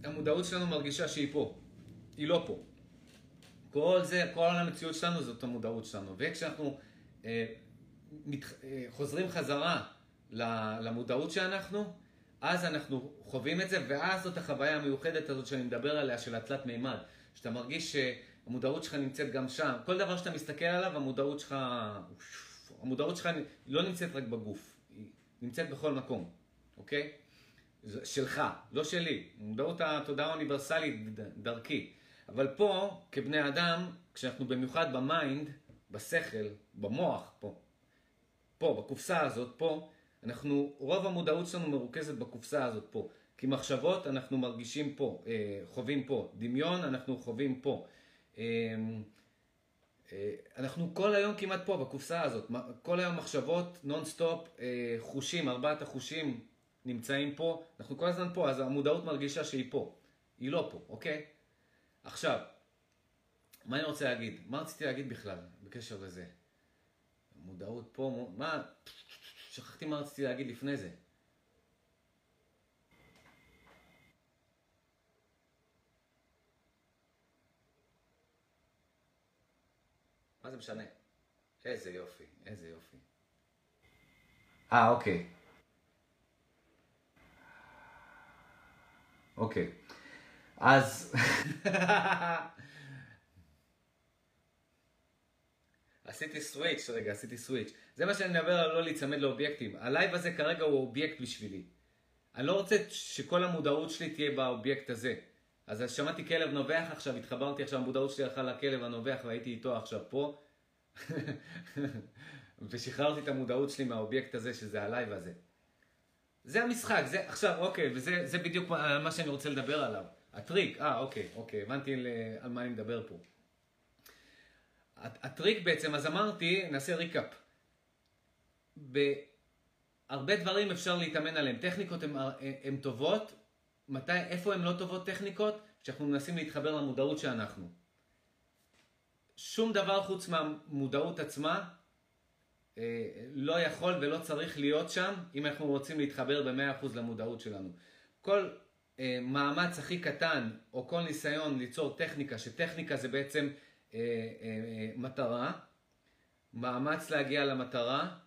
המודעות שלנו מרגישה שהיא פה. היא לא פה. כל זה, כל המציאות שלנו זאת המודעות שלנו. וכשאנחנו אה, מת, אה, חוזרים חזרה למודעות שאנחנו, אז אנחנו חווים את זה, ואז זאת החוויה המיוחדת הזאת שאני מדבר עליה, של התלת מימד. שאתה מרגיש שהמודעות שלך נמצאת גם שם. כל דבר שאתה מסתכל עליו, המודעות שלך, המודעות שלך לא נמצאת רק בגוף. נמצאת בכל מקום, אוקיי? שלך, לא שלי. מודעות התודעה האוניברסלית דרכי. אבל פה, כבני אדם, כשאנחנו במיוחד ב mind, בשכל, במוח, פה, פה, בקופסה הזאת, פה, אנחנו, רוב המודעות שלנו מרוכזת בקופסה הזאת פה. כי מחשבות אנחנו מרגישים פה, אה, חווים פה. דמיון אנחנו חווים פה. אה, אה, אנחנו כל היום כמעט פה, בקופסה הזאת. כל היום מחשבות, נונסטופ, אה, חושים, ארבעת החושים נמצאים פה. אנחנו כל הזמן פה, אז המודעות מרגישה שהיא פה. היא לא פה, אוקיי? עכשיו, מה אני רוצה להגיד? מה רציתי להגיד בכלל בקשר לזה? מודעות פה, מה? שכחתי מה רציתי להגיד לפני זה. מה זה משנה? איזה יופי, איזה יופי. אה, אוקיי. אוקיי. אז... [LAUGHS] עשיתי switch, רגע, עשיתי switch. זה מה שאני מדבר על לא להיצמד לאובייקטים. ה live הזה כרגע הוא אובייקט בשבילי. אני לא רוצה שכל המודעות שלי תהיה באובייקט הזה. אז שמעתי כלב נובח עכשיו, התחברתי עכשיו, המודעות שלי הלכה לכלב הנובח והייתי איתו עכשיו פה. [LAUGHS] ושחררתי את המודעות שלי מהאובייקט הזה, שזה ה live הזה. זה המשחק, זה עכשיו, אוקיי, וזה זה בדיוק מה שאני רוצה לדבר עליו. הטריק, אה, אוקיי, אוקיי, הבנתי על מה אני מדבר פה. הטריק בעצם, אז אמרתי, נעשה ריקאפ. בהרבה דברים אפשר להתאמן עליהם. טכניקות הן טובות, מתי, איפה הן לא טובות טכניקות? כשאנחנו מנסים להתחבר למודעות שאנחנו. שום דבר חוץ מהמודעות עצמה אה, לא יכול ולא צריך להיות שם אם אנחנו רוצים להתחבר ב-100% למודעות שלנו. כל אה, מאמץ הכי קטן או כל ניסיון ליצור טכניקה, שטכניקה זה בעצם אה, אה, מטרה, מאמץ להגיע למטרה,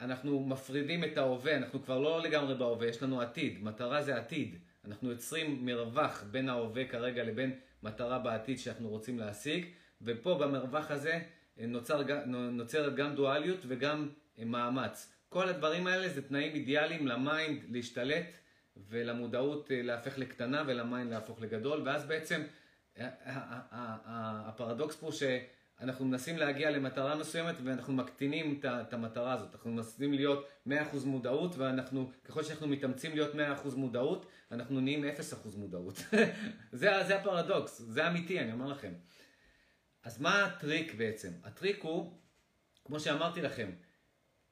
אנחנו מפרידים את ההווה, אנחנו כבר לא לגמרי בהווה, יש לנו עתיד, מטרה זה עתיד. אנחנו יוצרים מרווח בין ההווה כרגע לבין מטרה בעתיד שאנחנו רוצים להשיג, ופה במרווח הזה נוצר, נוצרת גם דואליות וגם מאמץ. כל הדברים האלה זה תנאים אידיאליים ל mind להשתלט ולמודעות להפוך לקטנה ול mind להפוך לגדול, ואז בעצם הפרדוקס פה שאנחנו מנסים להגיע למטרה מסוימת ואנחנו מקטינים את המטרה הזאת. אנחנו מנסים להיות 100% מודעות ואנחנו, ככל שאנחנו מתאמצים להיות 100% מודעות, אנחנו נהיים 0% מודעות. [LAUGHS] זה, זה הפרדוקס, זה אמיתי, אני אומר לכם. אז מה הטריק בעצם? הטריק הוא, כמו שאמרתי לכם,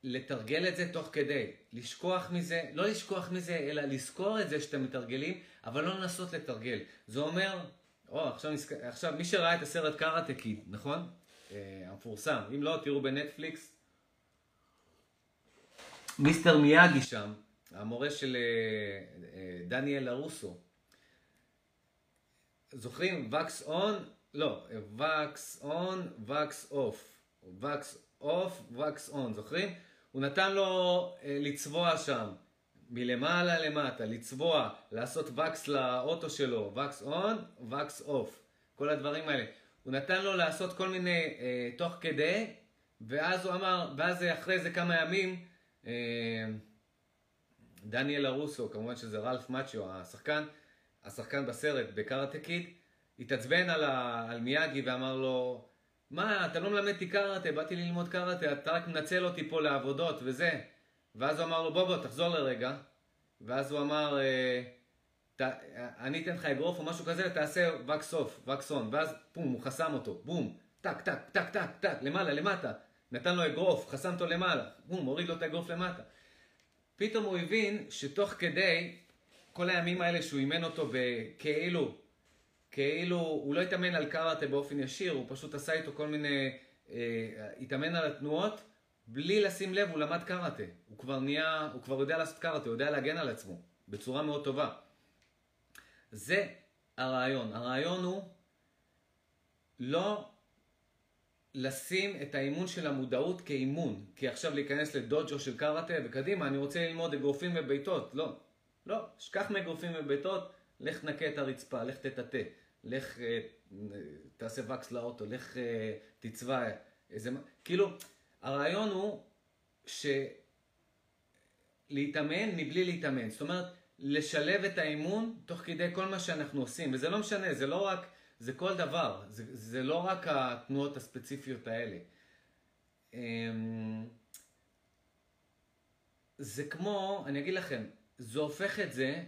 לתרגל את זה תוך כדי, לשכוח מזה, לא לשכוח מזה, אלא לזכור את זה שאתם מתרגלים, אבל לא לנסות לתרגל. זה אומר, או, עכשיו, עכשיו מי שראה את הסרט קראטה קיד, נכון? אה, המפורסם, אם לא, תראו בנטפליקס. מיסטר מיאגי שם, המורה של אה, אה, דניאל לארוסו. זוכרים? wax on, לא, wax on, wax off. Wax off, wax on, זוכרים? הוא נתן לו אה, לצבוע שם, מלמעלה למטה, לצבוע, לעשות וקס לאוטו שלו, וקס און, וקס אוף, כל הדברים האלה. הוא נתן לו לעשות כל מיני, אה, תוך כדי, ואז הוא אמר, ואז אחרי זה כמה ימים, אה, דניאל לארוסו, כמובן שזה רלף מאצ'ו, השחקן, השחקן בסרט, ב Karate Kid, התעצבן על, ה, על מיאגי ואמר לו, מה, אתה לא מלמד אותי קראטה, באתי ללמוד קראטה, אתה רק מנצל אותי פה לעבודות וזה. ואז הוא אמר לו, בוא בוא, תחזור לרגע. ואז הוא אמר, אה, אני אתן לך אגרוף או משהו כזה, תעשה wax off, wax on. ואז פום, הוא חסם אותו, בום, טק, טק, טק, טק, טק, למעלה, למטה. נתן לו אגרוף, חסם אותו למעלה, בום, הוריד לו את האגרוף למטה. פתאום הוא הבין שתוך כדי כל הימים האלה שהוא אימן אותו בכאילו כאילו, הוא לא התאמן על קראטה באופן ישיר, הוא פשוט עשה איתו כל מיני, אה, התאמן על התנועות, בלי לשים לב, הוא למד קראטה. הוא כבר נהיה, הוא כבר יודע לעשות קראטה, הוא יודע להגן על עצמו, בצורה מאוד טובה. זה הרעיון. הרעיון הוא לא לשים את האימון של המודעות כאימון, כי עכשיו להיכנס לדוג'ו של קראטה וקדימה, אני רוצה ללמוד אגרופים ובעיטות. לא, לא, שכח מאגרופים ובעיטות, לך תנקה את הרצפה, לך תטאטא. לך אה, תעשה וקס לאוטו, לך אה, תצבע איזה... כאילו, הרעיון הוא שלהתאמן מבלי להתאמן. זאת אומרת, לשלב את האימון תוך כדי כל מה שאנחנו עושים. וזה לא משנה, זה לא רק, זה כל דבר. זה, זה לא רק התנועות הספציפיות האלה. אמ, זה כמו, אני אגיד לכם, זה הופך את זה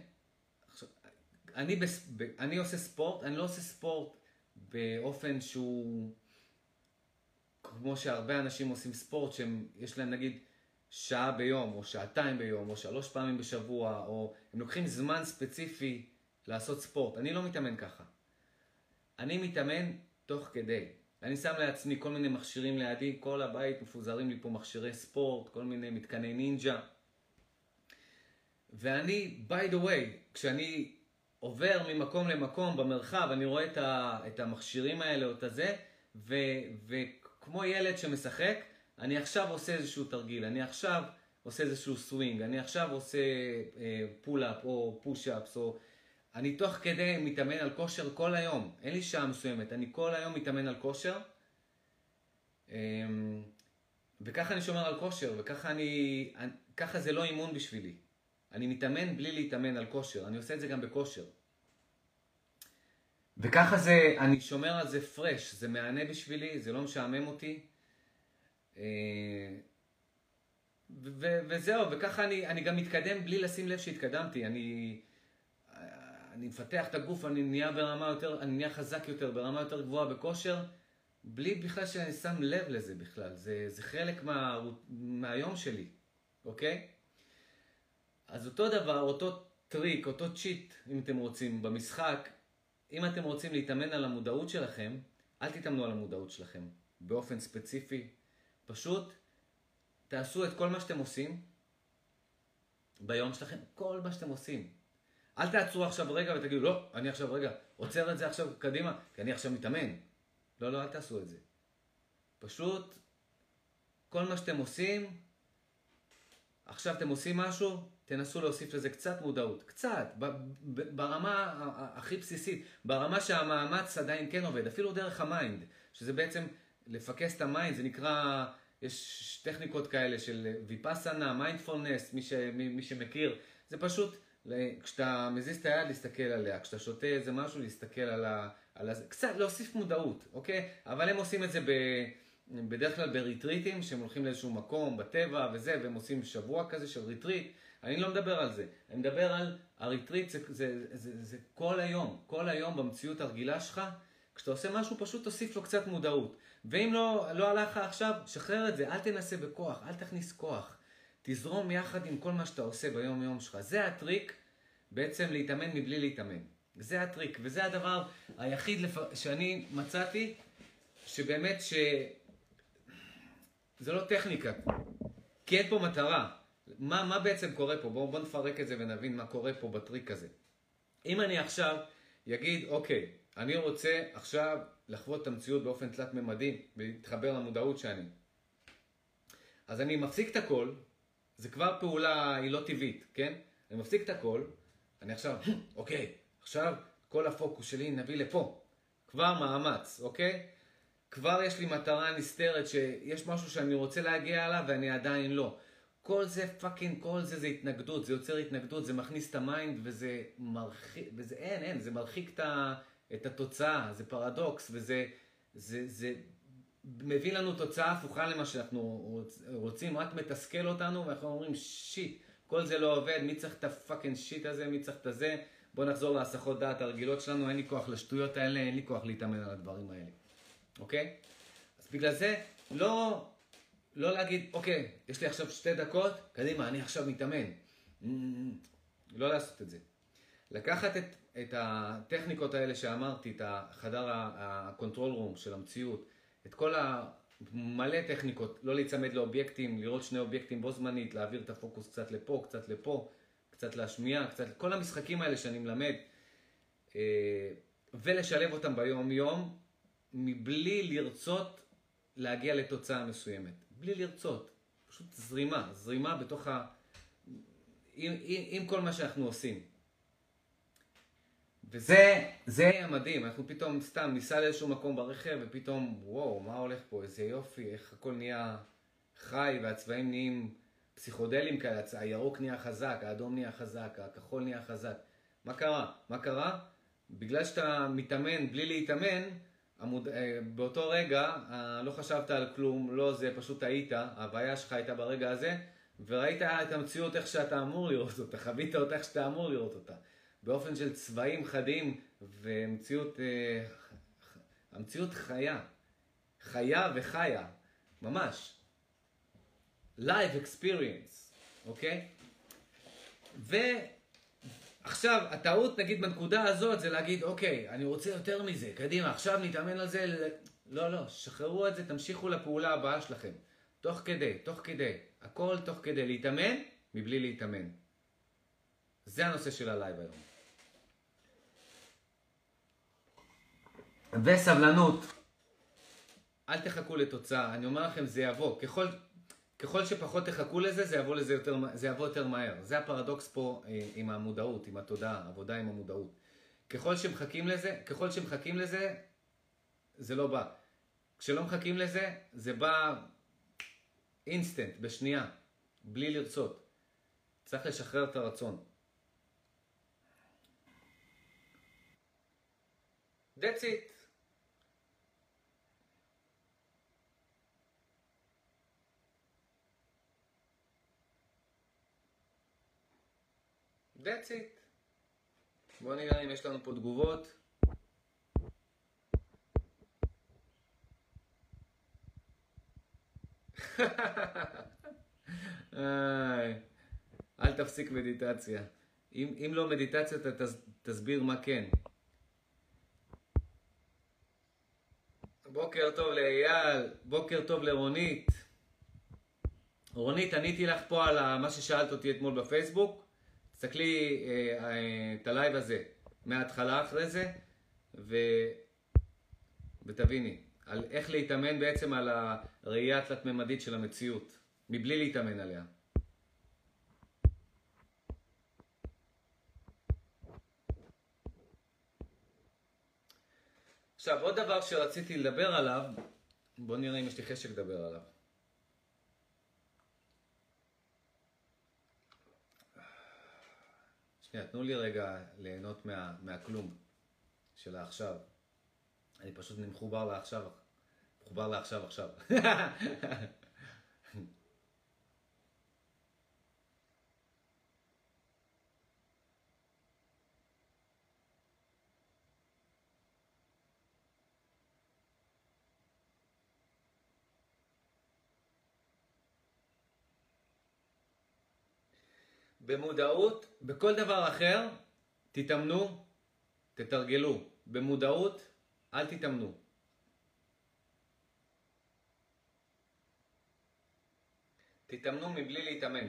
אני, בס... אני עושה ספורט, אני לא עושה ספורט באופן שהוא כמו שהרבה אנשים עושים ספורט, שיש להם נגיד שעה ביום, או שעתיים ביום, או שלוש פעמים בשבוע, או הם לוקחים זמן ספציפי לעשות ספורט. אני לא מתאמן ככה. אני מתאמן תוך כדי. אני שם לעצמי כל מיני מכשירים לידי, כל הבית מפוזרים לי פה מכשירי ספורט, כל מיני מתקני נינג'ה. ואני, by the way, כשאני עובר ממקום למקום במרחב, אני רואה את, ה, את המכשירים האלה או את הזה, ו, וכמו ילד שמשחק, אני עכשיו עושה איזשהו תרגיל, אני עכשיו עושה איזשהו סווינג, אני עכשיו עושה pull-up אה, או push-ups, או... אני תוך כדי מתאמן על כושר כל היום, אין לי שעה מסוימת, אני כל היום מתאמן על כושר, אמ, וככה אני שומר על כושר, וככה אני, ככה זה לא אימון בשבילי. אני מתאמן בלי להתאמן על כושר, אני עושה את זה גם בכושר. וככה זה, אני שומר על זה fresh, זה מהנה בשבילי, זה לא משעמם אותי. אה, וזהו, וככה אני, אני גם מתקדם בלי לשים לב שהתקדמתי. אני, אני מפתח את הגוף, אני נהיה ברמה יותר, אני נהיה חזק יותר, ברמה יותר גבוהה בכושר, בלי בכלל שאני שם לב לזה בכלל. זה, זה חלק מה, מהיום שלי, אוקיי? אז אותו דבר, אותו טריק, אותו cheat, אם אתם רוצים, במשחק, אם אתם רוצים להתאמן על המודעות שלכם, אל תתאמנו על המודעות שלכם באופן ספציפי. פשוט תעשו את כל מה שאתם עושים ביום שלכם, כל מה שאתם עושים. אל תעצרו עכשיו רגע ותגידו, לא, אני עכשיו רגע עוצר את זה עכשיו קדימה, כי אני עכשיו מתאמן. לא, לא, אל תעשו את זה. פשוט, כל מה שאתם עושים, עכשיו אתם עושים משהו, תנסו להוסיף לזה קצת מודעות, קצת, ברמה הכי בסיסית, ברמה שהמאמץ עדיין כן עובד, אפילו דרך ה mind, שזה בעצם לפקס את ה mind, זה נקרא, יש טכניקות כאלה של ויפאסנה, מיינדפולנס, מי, מי, מי שמכיר, זה פשוט, כשאתה מזיז את היד להסתכל עליה, כשאתה שותה איזה משהו להסתכל על ה... על ה קצת להוסיף מודעות, אוקיי? אבל הם עושים את זה ב... בדרך כלל בריטריטים, שהם הולכים לאיזשהו מקום בטבע וזה, והם עושים שבוע כזה של ריטריט. אני לא מדבר על זה, אני מדבר על הריטריט, זה, זה, זה, זה, זה כל היום, כל היום במציאות הרגילה שלך, כשאתה עושה משהו פשוט תוסיף לו קצת מודעות. ואם לא, לא הלך לך עכשיו, שחרר את זה, אל תנסה בכוח, אל תכניס כוח. תזרום יחד עם כל מה שאתה עושה ביום יום שלך. זה הטריק בעצם להתאמן מבלי להתאמן. זה הטריק, וזה הדבר היחיד לפ... שאני מצאתי, שבאמת ש... זה לא טכניקה, כי אין פה מטרה. מה, מה בעצם קורה פה? בואו בוא נפרק את זה ונבין מה קורה פה בטריק הזה. אם אני עכשיו אגיד, אוקיי, אני רוצה עכשיו לחוות את המציאות באופן תלת-ממדי ולהתחבר למודעות שאני. אז אני מפסיק את הכל, זה כבר פעולה, היא לא טבעית, כן? אני מפסיק את הכל, אני עכשיו, אוקיי, עכשיו כל הפוקוס שלי נביא לפה. כבר מאמץ, אוקיי? כבר יש לי מטרה נסתרת שיש משהו שאני רוצה להגיע אליו ואני עדיין לא. כל זה fucking, כל זה זה התנגדות, זה יוצר התנגדות, זה מכניס את ה mind וזה מרחיק, וזה אין, אין, זה מרחיק את, ה, את התוצאה, זה פרדוקס וזה זה, זה מביא לנו תוצאה הפוכה למה שאנחנו רוצים, רק מתסכל אותנו ואנחנו אומרים shit, כל זה לא עובד, מי צריך את ה fucking shit הזה, מי צריך את הזה, בוא נחזור להסחות דעת הרגילות שלנו, אין לי כוח לשטויות האלה, אין לי כוח להתאמן על הדברים האלה. אוקיי? אז בגלל זה, לא, לא להגיד, אוקיי, יש לי עכשיו שתי דקות, קדימה, אני עכשיו מתאמן. לא לעשות את זה. לקחת את, את הטכניקות האלה שאמרתי, את החדר ה control room של המציאות, את כל המלא טכניקות, לא להיצמד לאובייקטים, לראות שני אובייקטים בו זמנית, להעביר את הפוקוס קצת לפה, קצת לפה, קצת לשמיעה, קצת, כל המשחקים האלה שאני מלמד, אה, ולשלב אותם ביום יום, מבלי לרצות להגיע לתוצאה מסוימת. בלי לרצות. פשוט זרימה, זרימה בתוך ה... עם, עם, עם כל מה שאנחנו עושים. וזה זה המדהים, אנחנו פתאום סתם ניסע לאיזשהו מקום ברכב ופתאום וואו, מה הולך פה, איזה יופי, איך הכל נהיה חי והצבעים נהיים פסיכודלים כאלה, הירוק נהיה חזק, האדום נהיה חזק, הכחול נהיה חזק. מה קרה? מה קרה? בגלל שאתה מתאמן בלי להתאמן, המוד... אה, באותו רגע אה, לא חשבת על כלום, לא זה, פשוט היית, ההוויה שלך הייתה ברגע הזה, וראית את המציאות איך שאתה אמור לראות אותה, חווית אותה איך שאתה אמור לראות אותה. באופן של צבעים חדים ומציאות, אה, המציאות חיה, חיה וחיה, ממש. Live experience, אוקיי? ו... עכשיו, הטעות נגיד בנקודה הזאת זה להגיד, אוקיי, אני רוצה יותר מזה, קדימה, עכשיו נתאמן על זה. לא, לא, שחררו את זה, תמשיכו לפעולה הבאה שלכם. תוך כדי, תוך כדי, הכל תוך כדי, להתאמן מבלי להתאמן. זה הנושא של ה live היום. וסבלנות. אל תחכו לתוצאה, אני אומר לכם, זה יבוא. ככל, ככל שפחות תחכו לזה, זה יבוא, לזה יותר, זה יבוא יותר מהר. זה הפרדוקס פה אה, עם המודעות, עם התודעה, עבודה עם המודעות. ככל שמחכים לזה, ככל שמחכים לזה, זה לא בא. כשלא מחכים לזה, זה בא אינסטנט, בשנייה, בלי לרצות. צריך לשחרר את הרצון. That's it. That's it. בואו נראה אם יש לנו פה תגובות. [LAUGHS] אל תפסיק מדיטציה. אם, אם לא מדיטציה, אתה תס, תסביר מה כן. בוקר טוב לאייל, בוקר טוב לרונית. רונית, עניתי לך פה על מה ששאלת אותי אתמול בפייסבוק. תסתכלי אה, את ה live הזה מההתחלה אחרי זה, ו... ותביני, על איך להתאמן בעצם על הראייה התלת-ממדית של המציאות, מבלי להתאמן עליה. עכשיו, עוד דבר שרציתי לדבר עליו, בואו נראה אם יש לי חשק לדבר עליו. שנייה, תנו לי רגע ליהנות מה, מהכלום של העכשיו. אני פשוט מחובר לעכשיו, מחובר לעכשיו עכשיו. [LAUGHS] במודעות, בכל דבר אחר, תתאמנו, תתרגלו. במודעות, אל תתאמנו. תתאמנו מבלי להתאמן.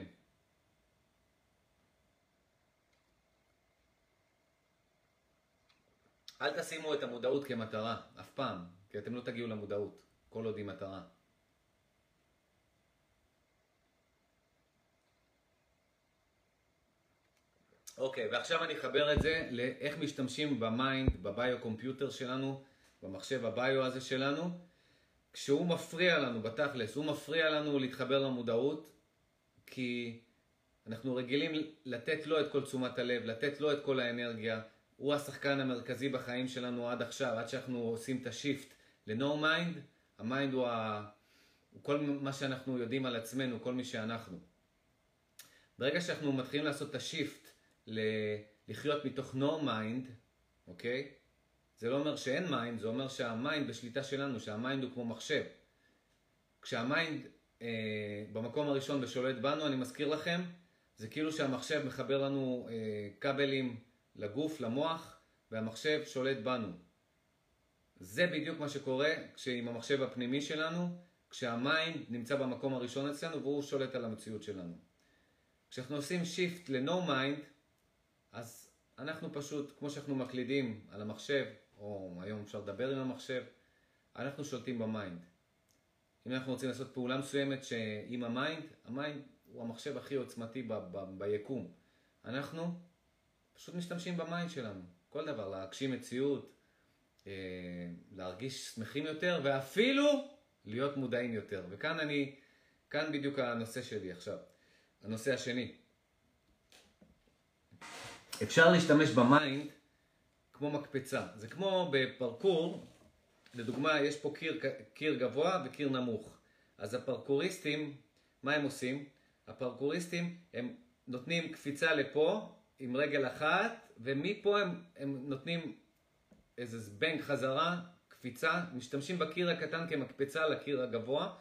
אל תשימו את המודעות כמטרה, אף פעם, כי אתם לא תגיעו למודעות, כל עוד היא מטרה. אוקיי, okay, ועכשיו אני אחבר את זה לאיך משתמשים ב mind, ב bio-computer שלנו, במחשב ה bio הזה שלנו, כשהוא מפריע לנו, בתכלס, הוא מפריע לנו להתחבר למודעות, כי אנחנו רגילים לתת לו את כל תשומת הלב, לתת לו את כל האנרגיה. הוא השחקן המרכזי בחיים שלנו עד עכשיו, עד שאנחנו עושים את ה shift ל-No mind, ה mind הוא, ה... הוא כל מה שאנחנו יודעים על עצמנו, כל מי שאנחנו. ברגע שאנחנו מתחילים לעשות את ה shift לחיות מתוך no mind, אוקיי? זה לא אומר שאין mind, זה אומר שה mind בשליטה שלנו, שה mind הוא כמו מחשב. כשה mind אה, במקום הראשון ושולט בנו, אני מזכיר לכם, זה כאילו שהמחשב מחבר לנו אה, כבלים לגוף, למוח, והמחשב שולט בנו. זה בדיוק מה שקורה כשעם המחשב הפנימי שלנו, כשה mind נמצא במקום הראשון אצלנו והוא שולט על המציאות שלנו. כשאנחנו עושים shift ל-no mind, אז אנחנו פשוט, כמו שאנחנו מקלידים על המחשב, או היום אפשר לדבר עם המחשב, אנחנו שולטים ב mind. אם אנחנו רוצים לעשות פעולה מסוימת עם ה mind, ה mind הוא המחשב הכי עוצמתי ב- ב- ביקום. אנחנו פשוט משתמשים ב mind שלנו. כל דבר, להגשים מציאות, אה, להרגיש שמחים יותר, ואפילו להיות מודעים יותר. וכאן אני, כאן בדיוק הנושא שלי עכשיו. הנושא השני. אפשר להשתמש ב mind כמו מקפצה. זה כמו בפרקור, לדוגמה, יש פה קיר, קיר גבוה וקיר נמוך. אז הפרקוריסטים, מה הם עושים? הפרקוריסטים הם נותנים קפיצה לפה עם רגל אחת, ומפה הם, הם נותנים איזה זבנג חזרה, קפיצה, משתמשים בקיר הקטן כמקפצה לקיר הגבוה,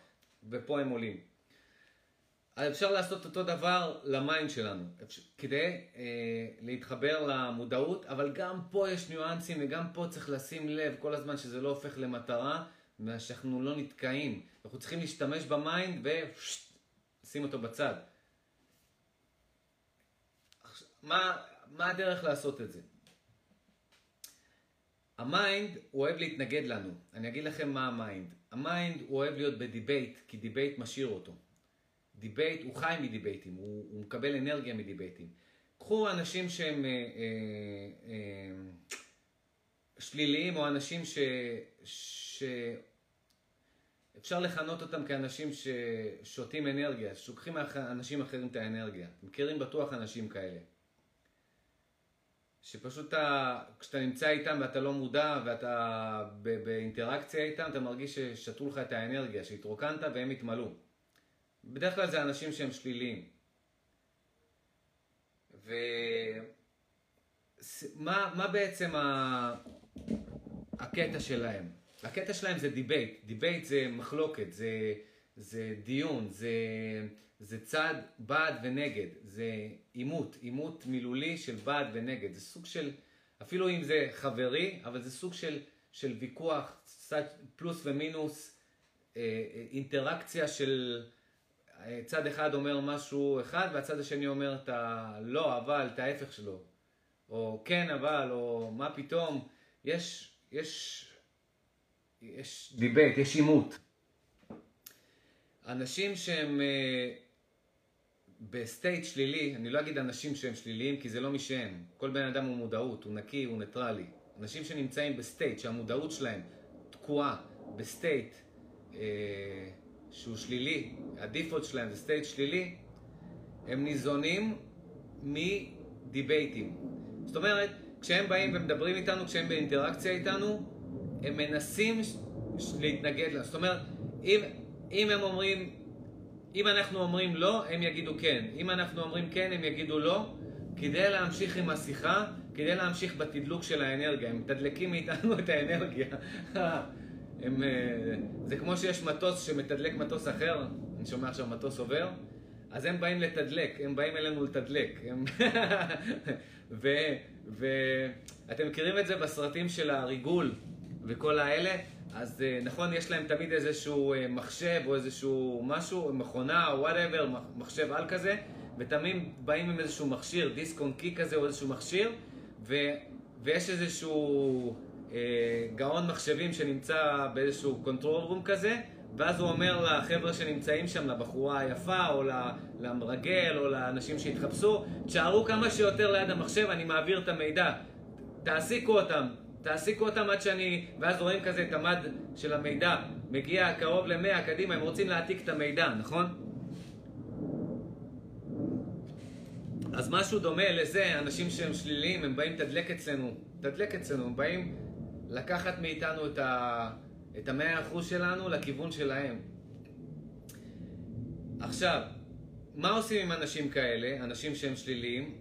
ופה הם עולים. אפשר לעשות אותו דבר ל mind שלנו, אפשר, כדי אה, להתחבר למודעות, אבל גם פה יש ניואנסים וגם פה צריך לשים לב כל הזמן שזה לא הופך למטרה, ושאנחנו לא נתקעים. אנחנו צריכים להשתמש ב mind ולשים אותו בצד. מה, מה הדרך לעשות את זה? ה mind הוא אוהב להתנגד לנו. אני אגיד לכם מה ה mind. ה mind הוא אוהב להיות ב debate, כי debate משאיר אותו. debate, הוא חי מדיבייטים, הוא, הוא מקבל אנרגיה מדיבייטים. קחו אנשים שהם אה, אה, אה, שליליים או אנשים ש, ש... אפשר לכנות אותם כאנשים ששותים אנרגיה, שלוקחים מאנשים אחרים את האנרגיה. מכירים בטוח אנשים כאלה. שפשוט אתה, כשאתה נמצא איתם ואתה לא מודע ואתה באינטראקציה איתם, אתה מרגיש ששתו לך את האנרגיה, שהתרוקנת והם התמלאו. בדרך כלל זה אנשים שהם שליליים. ומה מה בעצם ה... הקטע שלהם? הקטע שלהם זה debate. debate זה מחלוקת, זה, זה דיון, זה, זה צד בעד ונגד, זה עימות, עימות מילולי של בעד ונגד, זה סוג של, אפילו אם זה חברי, אבל זה סוג של, של ויכוח, פלוס ומינוס, אה, אה, אינטראקציה של צד אחד אומר משהו אחד והצד השני אומר את הלא, אבל, את ההפך שלו. או כן, אבל, או מה פתאום. יש, יש, יש debate, יש עימות. אנשים שהם uh, ב state שלילי, אני לא אגיד אנשים שהם שליליים כי זה לא מי שהם. כל בן אדם הוא מודעות, הוא נקי, הוא ניטרלי. אנשים שנמצאים ב state, שהמודעות שלהם תקועה ב state uh, שהוא שלילי, ה default שלהם זה state שלילי, הם ניזונים מדיבייטים. זאת אומרת, כשהם באים ומדברים איתנו, כשהם באינטראקציה איתנו, הם מנסים להתנגד לנו. זאת אומרת, אם, אם הם אומרים, אם אנחנו אומרים לא, הם יגידו כן. אם אנחנו אומרים כן, הם יגידו לא, כדי להמשיך עם השיחה, כדי להמשיך בתדלוק של האנרגיה. הם מתדלקים מאיתנו את האנרגיה. [LAUGHS] הם, אה, זה כמו שיש מטוס שמתדלק מטוס אחר, אני שומע עכשיו מטוס עובר, אז הם באים לתדלק, הם באים אלינו לתדלק. הם [LAUGHS] ואתם מכירים את זה בסרטים של הריגול וכל האלה? אז אה, נכון, יש להם תמיד איזשהו אה, מחשב או איזשהו משהו, מכונה או whatever, מחשב על כזה, ותמיד באים עם איזשהו מכשיר, דיסק און קי כזה או איזשהו מכשיר, ו, ויש איזשהו גאון מחשבים שנמצא באיזשהו control room כזה, ואז הוא אומר לחבר'ה שנמצאים שם, לבחורה היפה, או למרגל, או לאנשים שהתחפשו, תשארו כמה שיותר ליד המחשב, אני מעביר את המידע. תעסיקו אותם, תעסיקו אותם עד שאני... ואז רואים כזה את המד של המידע, מגיע קרוב ל-100, קדימה, הם רוצים להעתיק את המידע, נכון? אז משהו דומה לזה, אנשים שהם שליליים, הם באים לתדלק אצלנו, תדלק אצלנו, הם באים לקחת מאיתנו את ה... את המאה אחוז שלנו לכיוון שלהם. עכשיו, מה עושים עם אנשים כאלה, אנשים שהם שליליים?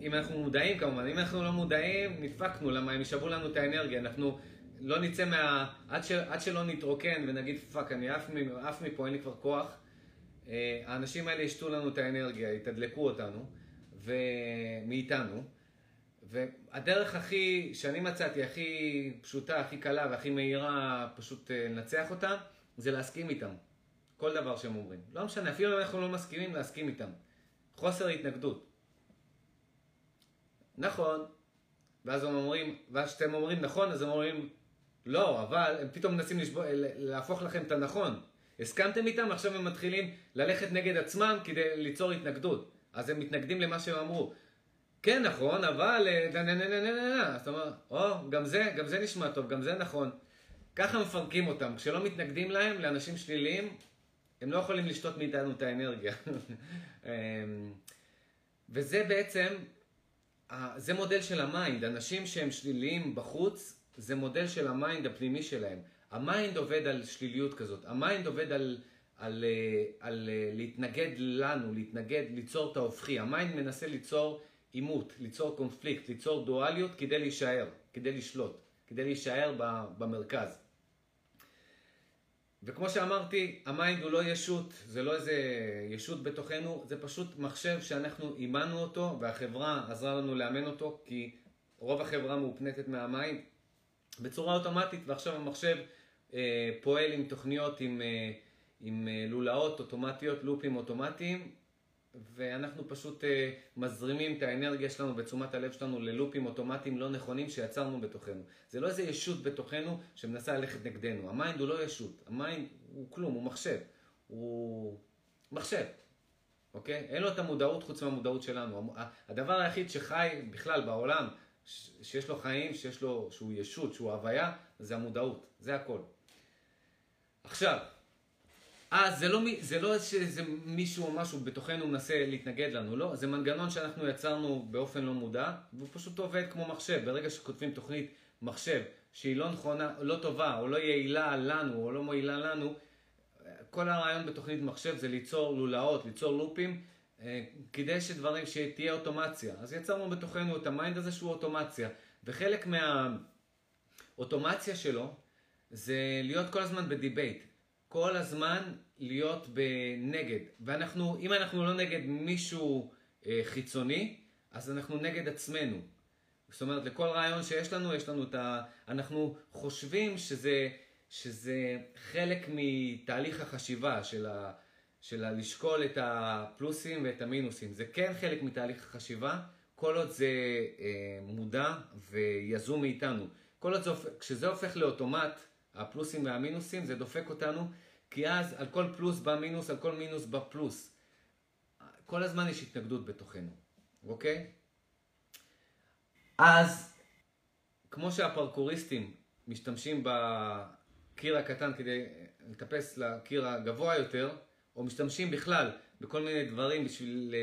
אם אנחנו מודעים כמובן, אם אנחנו לא מודעים, נדפקנו, למה הם ישאבו לנו את האנרגיה, אנחנו לא נצא מה... עד, ש... עד שלא נתרוקן ונגיד fuck, אני עף, עף מפה, אין לי כבר כוח, אה, האנשים האלה ישתו לנו את האנרגיה, יתדלקו אותנו, ומאיתנו. והדרך הכי, שאני מצאתי, הכי פשוטה, הכי קלה והכי מהירה פשוט אה, לנצח אותם, זה להסכים איתם. כל דבר שהם אומרים. לא משנה, אפילו אם אנחנו לא מסכימים, להסכים איתם. חוסר התנגדות. נכון. ואז הם אומרים, ואז כשאתם אומרים נכון, אז הם אומרים לא, אבל הם פתאום מנסים לשבוא, להפוך לכם את הנכון. הסכמתם איתם, עכשיו הם מתחילים ללכת נגד עצמם כדי ליצור התנגדות. אז הם מתנגדים למה שהם אמרו. כן, נכון, אבל... אה, זאת אומרת, או, גם זה, גם זה נשמע טוב, גם זה נכון. ככה מפרקים אותם. כשלא מתנגדים להם, לאנשים שליליים, הם לא יכולים לשתות מאיתנו את האנרגיה. [LAUGHS] אמ, וזה בעצם, זה מודל של ה mind. אנשים שהם שליליים בחוץ, זה מודל של ה mind הפנימי שלהם. ה mind עובד על שליליות כזאת. ה mind עובד על, על, אה, על, על אה, להתנגד לנו, להתנגד, ליצור את ההופכי. ה mind מנסה ליצור... עימות, ליצור קונפליקט, ליצור דואליות כדי להישאר, כדי לשלוט, כדי להישאר במרכז. וכמו שאמרתי, ה mind הוא לא ישות, זה לא איזה ישות בתוכנו, זה פשוט מחשב שאנחנו אימנו אותו והחברה עזרה לנו לאמן אותו כי רוב החברה מהופנטת מה mind בצורה אוטומטית ועכשיו המחשב אה, פועל עם תוכניות, עם, אה, עם אה, לולאות אוטומטיות, לופים אוטומטיים ואנחנו פשוט אה, מזרימים את האנרגיה שלנו ותשומת הלב שלנו ללופים אוטומטיים לא נכונים שיצרנו בתוכנו. זה לא איזה ישות בתוכנו שמנסה ללכת נגדנו. ה mind הוא לא ישות, ה mind הוא כלום, הוא מחשב. הוא מחשב, אוקיי? אין לו את המודעות חוץ מהמודעות שלנו. הדבר היחיד שחי בכלל בעולם, שיש לו חיים, שיש לו, שהוא ישות, שהוא הוויה, זה המודעות. זה הכל. עכשיו, אה, זה לא, זה לא שזה מישהו או משהו בתוכנו מנסה להתנגד לנו, לא, זה מנגנון שאנחנו יצרנו באופן לא מודע, והוא פשוט עובד כמו מחשב. ברגע שכותבים תוכנית מחשב שהיא לא נכונה, לא טובה, או לא יעילה לנו, או לא מועילה לנו, כל הרעיון בתוכנית מחשב זה ליצור לולאות, ליצור לופים, אה, כדי שדברים, שתהיה אוטומציה. אז יצרנו בתוכנו את ה mind הזה שהוא אוטומציה, וחלק מהאוטומציה שלו זה להיות כל הזמן ב debate. כל הזמן להיות בנגד. ואנחנו, אם אנחנו לא נגד מישהו אה, חיצוני, אז אנחנו נגד עצמנו. זאת אומרת, לכל רעיון שיש לנו, יש לנו את ה... אנחנו חושבים שזה, שזה חלק מתהליך החשיבה של, ה, של ה, לשקול את הפלוסים ואת המינוסים. זה כן חלק מתהליך החשיבה, כל עוד זה אה, מודע ויזום מאיתנו. כל עוד זה, כשזה הופך לאוטומט, הפלוסים והמינוסים, זה דופק אותנו, כי אז על כל פלוס בא מינוס, על כל מינוס בא פלוס. כל הזמן יש התנגדות בתוכנו, אוקיי? אז, כמו שהפרקוריסטים משתמשים בקיר הקטן כדי לטפס לקיר הגבוה יותר, או משתמשים בכלל בכל מיני דברים בשביל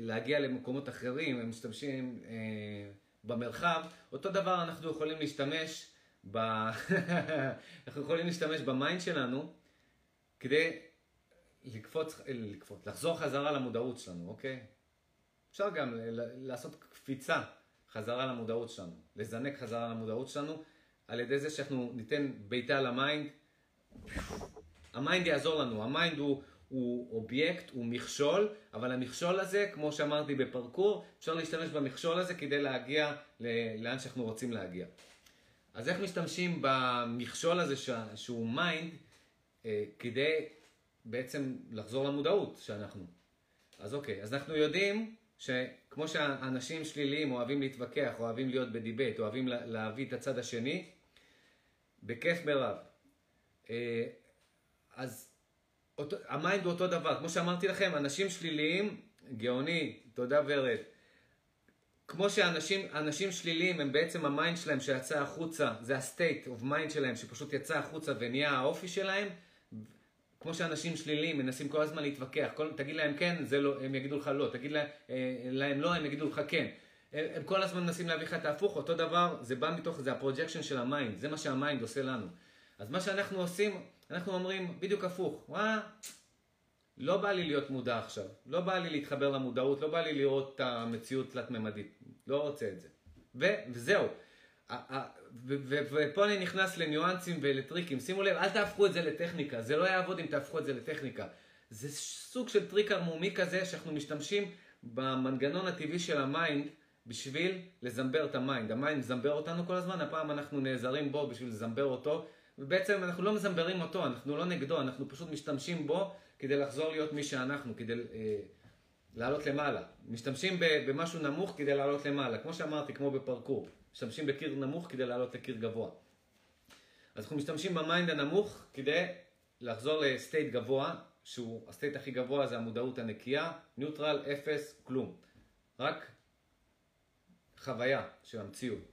להגיע למקומות אחרים, הם משתמשים אה, במרחב, אותו דבר אנחנו יכולים להשתמש, ב... [LAUGHS] אנחנו יכולים להשתמש ב mind שלנו כדי לקפוץ, לקפוץ, לחזור חזרה למודעות שלנו, אוקיי? אפשר גם לעשות קפיצה חזרה למודעות שלנו, לזנק חזרה למודעות שלנו, על ידי זה שאנחנו ניתן בעיטה ל mind. ה mind יעזור לנו, ה mind הוא, הוא אובייקט, הוא מכשול, אבל המכשול הזה, כמו שאמרתי בפרקור, אפשר להשתמש במכשול הזה כדי להגיע לאן שאנחנו רוצים להגיע. אז איך משתמשים במכשול הזה שהוא mind, אה, כדי בעצם לחזור למודעות שאנחנו. אז אוקיי, אז אנחנו יודעים שכמו שאנשים שליליים אוהבים להתווכח, אוהבים להיות ב debate, אוהבים להביא את הצד השני, בכיף ברב. אה, אז אותו, ה mind הוא אותו דבר, כמו שאמרתי לכם, אנשים שליליים, גאוני, תודה ורד. כמו שאנשים שליליים הם בעצם ה mind שלהם שיצא החוצה, זה ה-state of mind שלהם שפשוט יצא החוצה ונהיה האופי שלהם, כמו שאנשים שליליים מנסים כל הזמן להתווכח, כל, תגיד להם כן, זה לא, הם יגידו לך לא, תגיד להם, אה, להם לא, הם יגידו לך כן. הם, הם כל הזמן מנסים להביא לך את ההפוך, אותו דבר, זה בא מתוך, זה ה projection של ה mind, זה מה שה mind עושה לנו. אז מה שאנחנו עושים, אנחנו אומרים בדיוק הפוך, וואה, לא בא לי להיות מודע עכשיו, לא בא לי להתחבר למודעות, לא בא לי לראות את המציאות תלת-ממדית, לא רוצה את זה. ו, וזהו. ופה אני נכנס לניואנסים ולטריקים. שימו לב, אל תהפכו את זה לטכניקה, זה לא יעבוד אם תהפכו את זה לטכניקה. זה סוג של טריק ערמומי כזה שאנחנו משתמשים במנגנון הטבעי של ה mind בשביל לזמבר את ה mind. ה mind מזמבר אותנו כל הזמן, הפעם אנחנו נעזרים בו בשביל לזמבר אותו, ובעצם אנחנו לא מזמברים אותו, אנחנו לא נגדו, אנחנו פשוט משתמשים בו כדי לחזור להיות מי שאנחנו, כדי אה, לעלות למעלה. משתמשים במשהו נמוך כדי לעלות למעלה, כמו שאמרתי, כמו בפרקור. משתמשים בקיר נמוך כדי לעלות לקיר גבוה. אז אנחנו משתמשים ב mind הנמוך כדי לחזור ל state גבוה, שהוא ה state הכי גבוה זה המודעות הנקייה, neutral, אפס, כלום. רק חוויה של המציאות.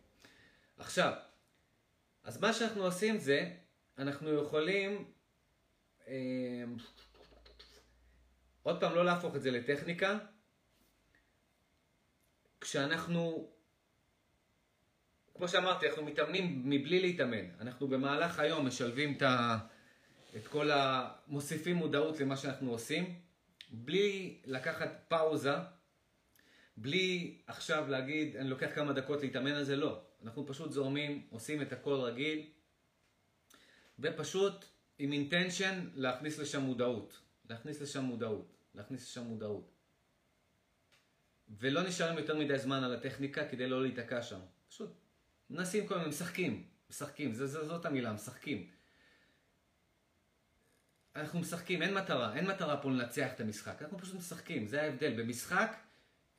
עכשיו, אז מה שאנחנו עושים זה, אנחנו יכולים, אה, עוד פעם, לא להפוך את זה לטכניקה, כשאנחנו כמו שאמרתי, אנחנו מתאמנים מבלי להתאמן. אנחנו במהלך היום משלבים את, ה... את כל ה... מוסיפים מודעות למה שאנחנו עושים, בלי לקחת פאוזה, בלי עכשיו להגיד, אני לוקח כמה דקות להתאמן על זה, לא. אנחנו פשוט זורמים, עושים את הכל רגיל, ופשוט עם אינטנשן להכניס לשם מודעות. להכניס לשם מודעות. להכניס לשם מודעות. ולא נשארים יותר מדי זמן על הטכניקה כדי לא להיתקע שם. פשוט מנסים כל הזמן, משחקים, משחקים, זה, זה, זאת המילה, משחקים. אנחנו משחקים, אין מטרה, אין מטרה פה לנצח את המשחק, אנחנו פשוט משחקים, זה ההבדל. במשחק,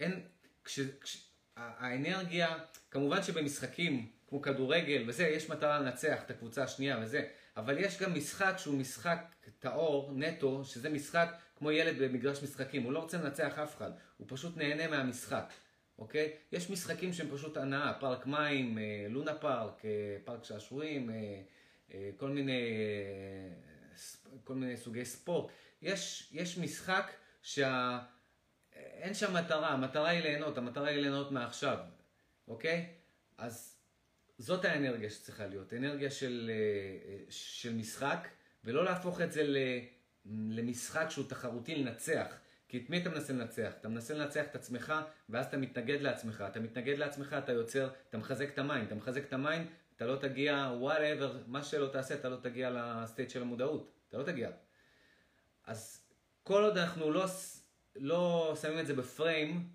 אין, כש, כש, האנרגיה, כמובן שבמשחקים כמו כדורגל וזה, יש מטרה לנצח את הקבוצה השנייה וזה, אבל יש גם משחק שהוא משחק טהור, נטו, שזה משחק כמו ילד במגרש משחקים, הוא לא רוצה לנצח אף אחד, הוא פשוט נהנה מהמשחק. אוקיי? יש משחקים שהם פשוט הנאה, פארק מים, אה, לונה פארק, אה, פארק שעשועים, אה, כל מיני, כל מיני סוגי ספורט. יש, יש משחק שאין שם מטרה, המטרה היא ליהנות, המטרה היא ליהנות מעכשיו, אוקיי? אז זאת האנרגיה שצריכה להיות, אנרגיה של, של משחק, ולא להפוך את זה למשחק שהוא תחרותי לנצח. כי את מי אתה מנסה לנצח? אתה מנסה לנצח את עצמך, ואז אתה מתנגד לעצמך. אתה מתנגד לעצמך, אתה יוצר, אתה מחזק את ה mind. אתה מחזק את ה mind, אתה לא תגיע, whatever, מה שלא תעשה, אתה לא תגיע ל state של המודעות. אתה לא תגיע. אז כל עוד אנחנו לא, לא שמים את זה ב frame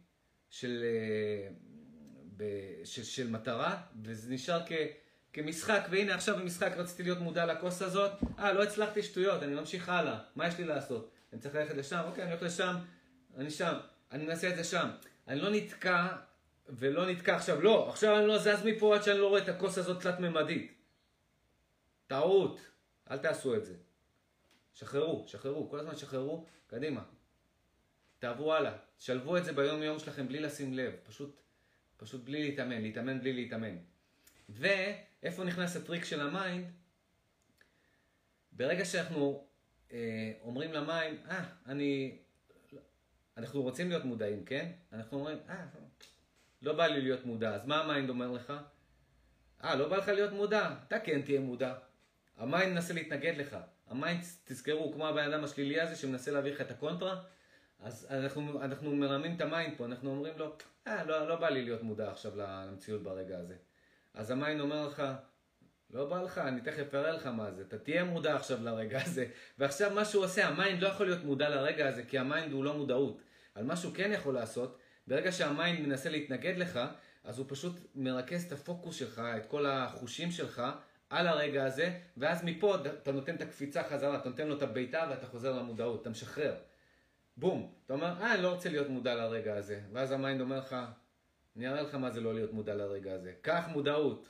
של, אה, ב, של, של מטרה, וזה נשאר כ, כמשחק, והנה עכשיו במשחק רציתי להיות מודע לכוס הזאת, אה, לא הצלחתי שטויות, אני ממשיך הלאה, מה יש לי לעשות? אני צריך ללכת לשם, אוקיי, אני הולך לשם, אני שם, אני מנסה את זה שם. אני לא נתקע, ולא נתקע עכשיו, לא, עכשיו אני לא זז מפה עד שאני לא רואה את הכוס הזאת תלת-ממדית. טעות, אל תעשו את זה. שחררו, שחררו, כל הזמן שחררו, קדימה. תעברו הלאה, שלבו את זה ביום יום שלכם בלי לשים לב, פשוט, פשוט בלי להתאמן, להתאמן בלי להתאמן. ואיפה נכנס הטריק של ה mind? ברגע שאנחנו אה, אומרים למים, אה, אני... אנחנו רוצים להיות מודעים, כן? אנחנו אומרים, אה, לא בא לי להיות מודע, אז מה ה mind אומר לך? אה, לא בא לך להיות מודע? אתה כן תהיה מודע. ה mind מנסה להתנגד לך. ה mind, תזכרו, כמו הבן אדם השלילי הזה שמנסה להעביר לך את הקונטרה, אז אנחנו, אנחנו מרמים את ה mind פה, אנחנו אומרים לו, אה, לא, לא בא לי להיות מודע עכשיו למציאות ברגע הזה. אז ה mind אומר לך, לא בא לך, אני תכף אראה לך מה זה. אתה תהיה מודע עכשיו לרגע הזה. ועכשיו מה שהוא עושה, ה mind לא יכול להיות מודע לרגע הזה, כי ה mind הוא לא מודעות. על מה שהוא כן יכול לעשות, ברגע שה mind מנסה להתנגד לך, אז הוא פשוט מרכז את הפוקוס שלך, את כל החושים שלך, על הרגע הזה, ואז מפה אתה נותן את הקפיצה חזרה, אתה נותן לו את הבעיטה ואתה חוזר למודעות, אתה משחרר. בום. אתה אומר, אה, אני לא רוצה להיות מודע לרגע הזה. ואז ה mind אומר לך, אני אראה לך מה זה לא להיות מודע לרגע הזה. קח מודעות.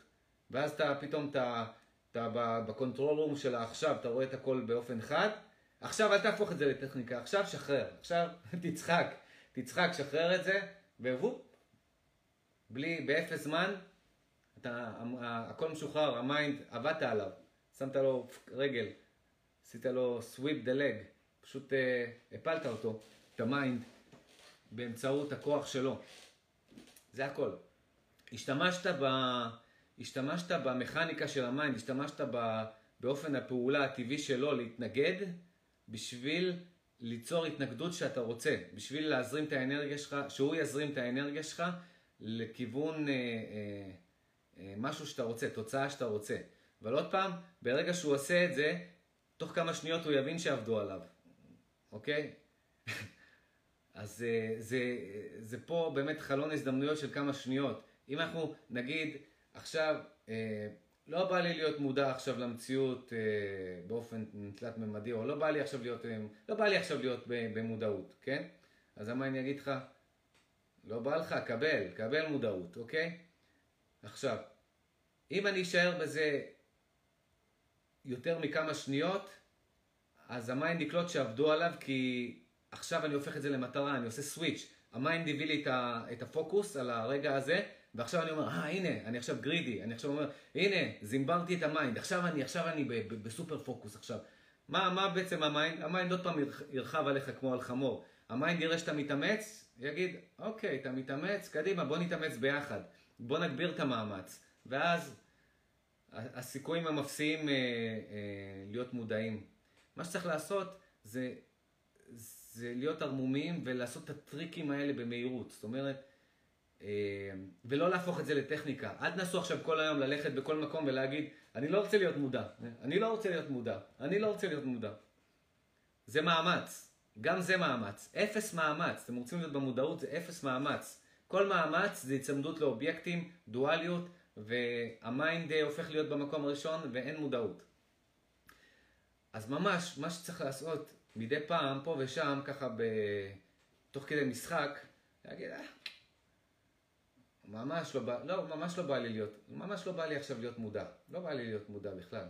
ואז אתה פתאום, אתה, אתה ב control room של העכשיו, אתה רואה את הכל באופן חד. עכשיו אל תהפוך את זה לטכניקה, עכשיו שחרר. עכשיו [LAUGHS] תצחק, תצחק, שחרר את זה, ווופ. בלי, באפס זמן, אתה, הכל משוחרר, ה mind, עבדת עליו. שמת לו רגל, עשית לו sweep the leg. פשוט uh, הפלת אותו, את ה mind, באמצעות הכוח שלו. זה הכל. השתמשת, ב, השתמשת במכניקה של ה mind, השתמשת ב, באופן הפעולה הטבעי שלו להתנגד, בשביל ליצור התנגדות שאתה רוצה, בשביל להזרים את האנרגיה שלך, שהוא יזרים את האנרגיה שלך לכיוון אה, אה, אה, משהו שאתה רוצה, תוצאה שאתה רוצה. אבל עוד פעם, ברגע שהוא עושה את זה, תוך כמה שניות הוא יבין שעבדו עליו. אוקיי? אז זה, זה, זה פה באמת חלון הזדמנויות של כמה שניות. אם אנחנו נגיד עכשיו, אה, לא בא לי להיות מודע עכשיו למציאות אה, באופן תלת ממדי, או לא בא לי עכשיו להיות, אה, לא בא לי עכשיו להיות במודעות, כן? אז מה אני אגיד לך? לא בא לך, קבל, קבל מודעות, אוקיי? עכשיו, אם אני אשאר בזה יותר מכמה שניות, אז ה mind יקלוט שעבדו עליו, כי עכשיו אני הופך את זה למטרה, אני עושה switch. ה mind הביא לי את הפוקוס על הרגע הזה, ועכשיו אני אומר, אה, הנה, אני עכשיו greedy, אני עכשיו אומר, הנה, זימברתי את ה mind, עכשיו אני, עכשיו אני ב super focus עכשיו. מה, מה בעצם ה mind? ה mind עוד פעם ירכב עליך כמו על חמור. ה mind יראה שאתה מתאמץ, יגיד, אוקיי, אתה מתאמץ, קדימה, בוא נתאמץ ביחד. בוא נגביר את המאמץ. ואז הסיכויים הם אה, אה, להיות מודעים. מה שצריך לעשות זה, זה להיות ערמומיים ולעשות את הטריקים האלה במהירות. זאת אומרת, אה, ולא להפוך את זה לטכניקה. אל תנסו עכשיו כל היום ללכת בכל מקום ולהגיד, אני לא רוצה להיות מודע, אני לא רוצה להיות מודע, אני לא רוצה להיות מודע. זה מאמץ, גם זה מאמץ. אפס מאמץ, אתם רוצים להיות במודעות, זה אפס מאמץ. כל מאמץ זה הצמדות לאובייקטים, דואליות, והמיינד הופך להיות במקום הראשון ואין מודעות. אז ממש, מה שצריך לעשות מדי פעם, פה ושם, ככה ב... תוך כדי משחק, להגיד, אה, ממש לא בא, לא, ממש לא בא לי להיות, ממש לא בא לי עכשיו להיות מודע. לא בא לי להיות מודע בכלל.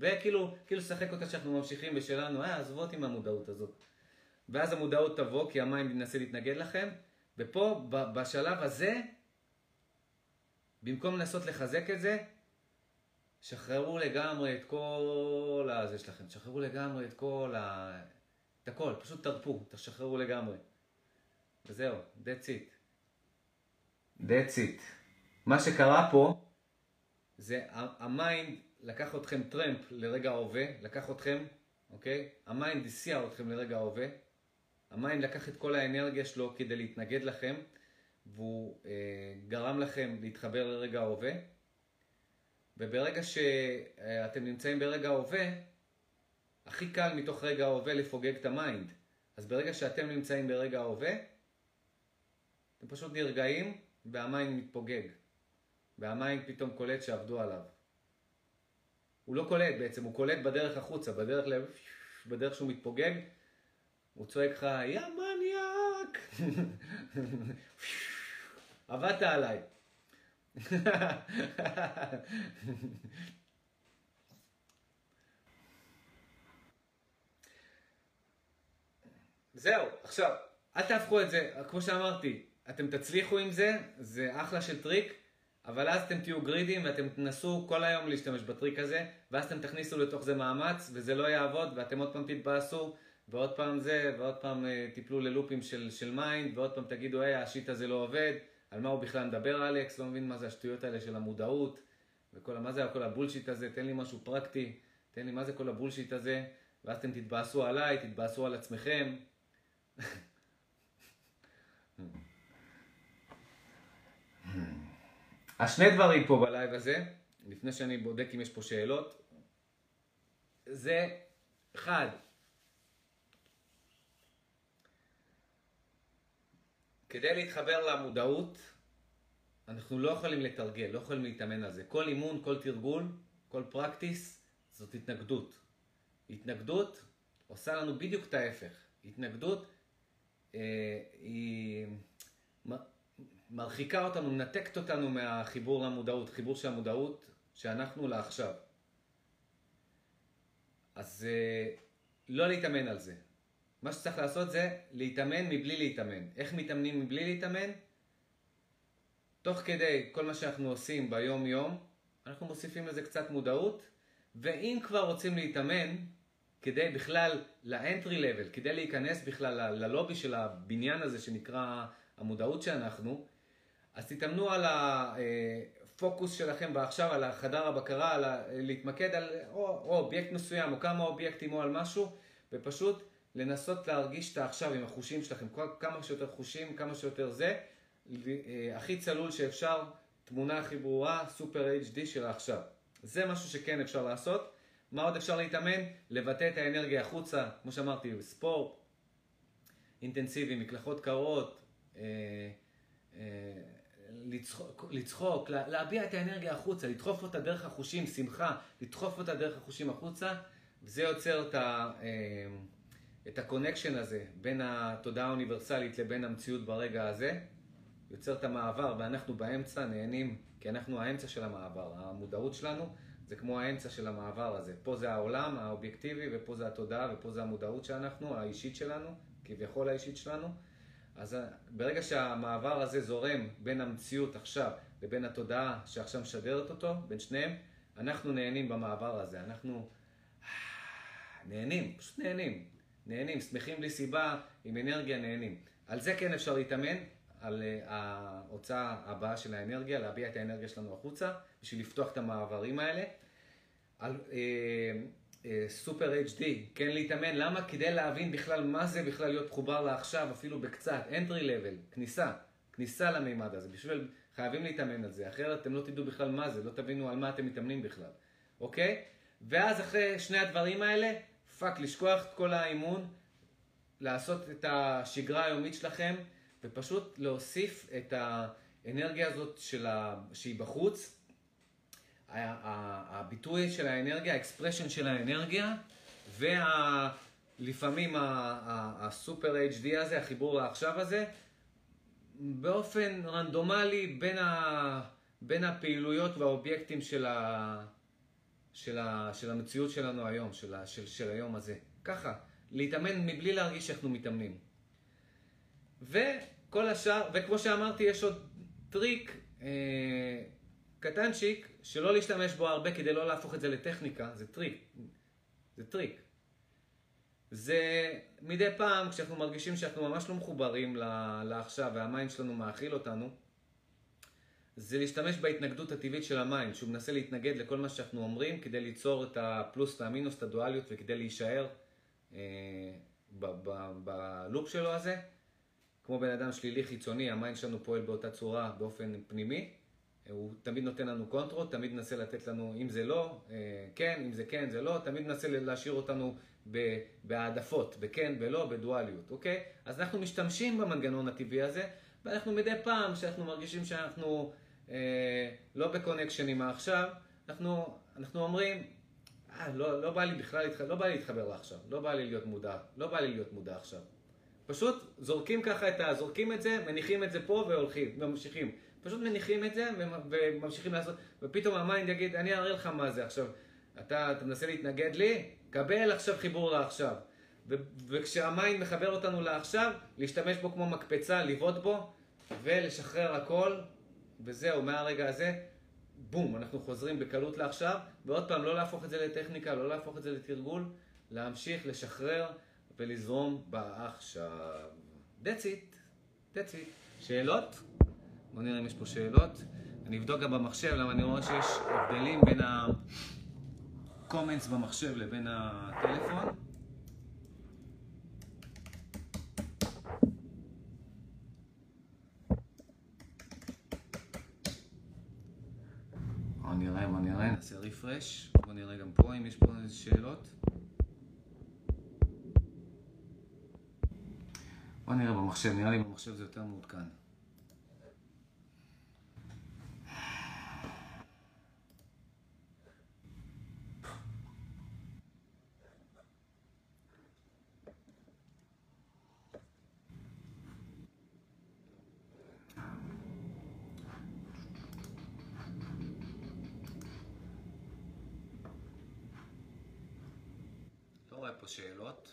וכאילו, כאילו לשחק אותה שאנחנו ממשיכים בשלנו, אה, עזבו אותי מהמודעות הזאת. ואז המודעות תבוא, כי המיינד ינסה להתנגד לכם, ופה, בשלב הזה, במקום לנסות לחזק את זה, שחררו לגמרי את כל הזה שלכם, שחררו לגמרי את כל ה... את הכל, פשוט תרפו, תשחררו לגמרי. וזהו, that's it. that's it. מה שקרה פה, זה ה mind לקח אתכם טרמפ לרגע ההווה, לקח אתכם, אוקיי? ה mind הסיע אתכם לרגע ההווה. ה mind לקח את כל האנרגיה שלו כדי להתנגד לכם, והוא אה, גרם לכם להתחבר לרגע ההווה. וברגע שאתם נמצאים ברגע ההווה, הכי קל מתוך רגע ההווה לפוגג את ה mind. אז ברגע שאתם נמצאים ברגע ההווה, אתם פשוט נרגעים וה mind מתפוגג. וה mind פתאום קולט שעבדו עליו. הוא לא קולט בעצם, הוא קולט בדרך החוצה, בדרך, ל... בדרך שהוא מתפוגג, הוא צועק לך, יא מניאק! [LAUGHS] עבדת עליי. [LAUGHS] זהו, עכשיו, אל תהפכו את זה, כמו שאמרתי, אתם תצליחו עם זה, זה אחלה של טריק, אבל אז אתם תהיו greedyים ואתם תנסו כל היום להשתמש בטריק הזה, ואז אתם תכניסו לתוך זה מאמץ, וזה לא יעבוד, ואתם עוד פעם תתבאסו, ועוד פעם זה, ועוד פעם אה, תיפלו ל loopים של, של mind, ועוד פעם תגידו, היי, ה shit הזה לא עובד, על מה הוא בכלל מדבר אלכס, לא מבין מה זה השטויות האלה של המודעות, וכל, מה זה כל ה bullshit הזה, תן לי משהו פרקטי, תן לי מה זה כל ה bullshit הזה, ואז אתם תתבאסו עליי, תתבאסו על עצמכם. [LAUGHS] השני דברים פה בלייב הזה, לפני שאני בודק אם יש פה שאלות, זה אחד, כדי להתחבר למודעות, אנחנו לא יכולים לתרגל, לא יכולים להתאמן על זה. כל אימון, כל תרגול, כל פרקטיס, זאת התנגדות. התנגדות עושה לנו בדיוק את ההפך. התנגדות היא מרחיקה אותנו, מנתקת אותנו מהחיבור למודעות, חיבור של המודעות שאנחנו לעכשיו. אז אה, לא להתאמן על זה. מה שצריך לעשות זה להתאמן מבלי להתאמן. איך מתאמנים מבלי להתאמן? תוך כדי כל מה שאנחנו עושים ביום יום, אנחנו מוסיפים לזה קצת מודעות, ואם כבר רוצים להתאמן, כדי בכלל לאנטרי לבל, כדי להיכנס בכלל ללובי של הבניין הזה שנקרא המודעות שאנחנו, אז תתאמנו על הפוקוס שלכם ועכשיו, על החדר הבקרה, על ה... להתמקד על או, או אובייקט מסוים או כמה אובייקטים או על משהו, ופשוט לנסות להרגיש את העכשיו עם החושים שלכם, כמה שיותר חושים, כמה שיותר זה, אה, הכי צלול שאפשר, תמונה הכי ברורה, סופר HD של העכשיו. זה משהו שכן אפשר לעשות. מה עוד אפשר להתאמן? לבטא את האנרגיה החוצה, כמו שאמרתי, ספורט, אינטנסיבי, מקלחות קרות, אה, אה, לצחוק, לצחוק, להביע את האנרגיה החוצה, לדחוף אותה דרך החושים, שמחה, לדחוף אותה דרך החושים החוצה, וזה יוצר את ה... את ה connection הזה בין התודעה האוניברסלית לבין המציאות ברגע הזה, יוצר את המעבר ואנחנו באמצע נהנים, כי אנחנו האמצע של המעבר. המודעות שלנו זה כמו האמצע של המעבר הזה. פה זה העולם האובייקטיבי ופה זה התודעה ופה זה המודעות שאנחנו, האישית שלנו, כביכול האישית שלנו. אז ברגע שהמעבר הזה זורם בין המציאות עכשיו לבין התודעה שעכשיו משדרת אותו, בין שניהם, אנחנו נהנים במעבר הזה. אנחנו נהנים, פשוט נהנים. נהנים, שמחים בלי סיבה, עם אנרגיה נהנים. על זה כן אפשר להתאמן, על uh, ההוצאה הבאה של האנרגיה, להביע את האנרגיה שלנו החוצה, בשביל לפתוח את המעברים האלה. על סופר uh, uh, HD, כן להתאמן, למה? כדי להבין בכלל מה זה בכלל להיות מחובר לעכשיו, אפילו בקצת, entry level, כניסה, כניסה למימד הזה, בשביל, חייבים להתאמן על זה, אחרת אתם לא תדעו בכלל מה זה, לא תבינו על מה אתם מתאמנים בכלל, אוקיי? ואז אחרי שני הדברים האלה, fuck, לשכוח את כל האימון, לעשות את השגרה היומית שלכם, ופשוט להוסיף את האנרגיה הזאת ה... שהיא בחוץ, הביטוי של האנרגיה, ה expression של האנרגיה, ולפעמים ה super HD הזה, החיבור לעכשיו הזה, באופן רנדומלי בין, ה... בין הפעילויות והאובייקטים של, ה... של, ה, של המציאות שלנו היום, של, ה, של, של היום הזה. ככה, להתאמן מבלי להרגיש שאנחנו מתאמנים. וכל השאר, וכמו שאמרתי, יש עוד טריק אה, קטנצ'יק, שלא להשתמש בו הרבה כדי לא להפוך את זה לטכניקה, זה טריק. זה טריק. זה מדי פעם, כשאנחנו מרגישים שאנחנו ממש לא מחוברים לעכשיו וה mind שלנו מאכיל אותנו, זה להשתמש בהתנגדות הטבעית של ה mind, שהוא מנסה להתנגד לכל מה שאנחנו אומרים כדי ליצור את הפלוס והמינוס, את הדואליות וכדי להישאר אה, ב loop שלו הזה. כמו בן אדם שלילי חיצוני, ה mind שלנו פועל באותה צורה באופן פנימי, הוא תמיד נותן לנו קונטרות, תמיד מנסה לתת לנו, אם זה לא, אה, כן, אם זה כן, זה לא, תמיד מנסה להשאיר אותנו בהעדפות, בכן, בלא, בדואליות, אוקיי? אז אנחנו משתמשים במנגנון הטבעי הזה, ואנחנו מדי פעם, כשאנחנו מרגישים שאנחנו אה, לא ב connection עם העכשיו, אנחנו, אנחנו אומרים, אה, לא, לא בא לי בכלל, לא בא לי להתחבר לעכשיו, לא בא לי להיות מודע, לא בא לי להיות מודע עכשיו. פשוט זורקים ככה את ה... זורקים את זה, מניחים את זה פה והולכים, וממשיכים. פשוט מניחים את זה וממשיכים לעשות, ופתאום ה mind יגיד, אני אראה לך מה זה עכשיו. אתה, אתה מנסה להתנגד לי? קבל עכשיו חיבור לעכשיו. וכשהמיינד מחבר אותנו לעכשיו, להשתמש בו כמו מקפצה, לבעוט בו, ולשחרר הכל, וזהו, מהרגע הזה, בום, אנחנו חוזרים בקלות לעכשיו, ועוד פעם, לא להפוך את זה לטכניקה, לא להפוך את זה לתרגול, להמשיך, לשחרר ולזרום בעכשיו. That's it, that's it. שאלות? בואו נראה אם יש פה שאלות. אני אבדוק גם במחשב, למה אני רואה שיש הבדלים בין ה-comments במחשב לבין הטלפון. בואו נראה, בואו נראה, נעשה רפרש. בואו נראה גם פה אם יש פה איזה שאלות. בואו נראה במחשב, נראה לי במחשב זה יותר מעודכן. פה שאלות.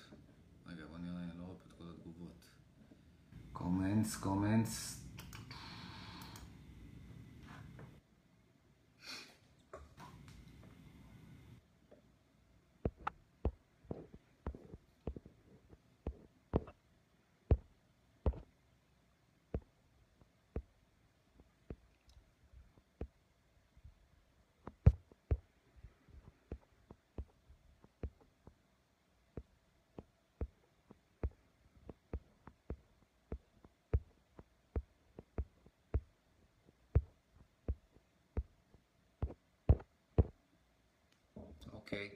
רגע, בוא נראה, לא רואה פה את כל התגובות. קומנס, קומנס. אוקיי.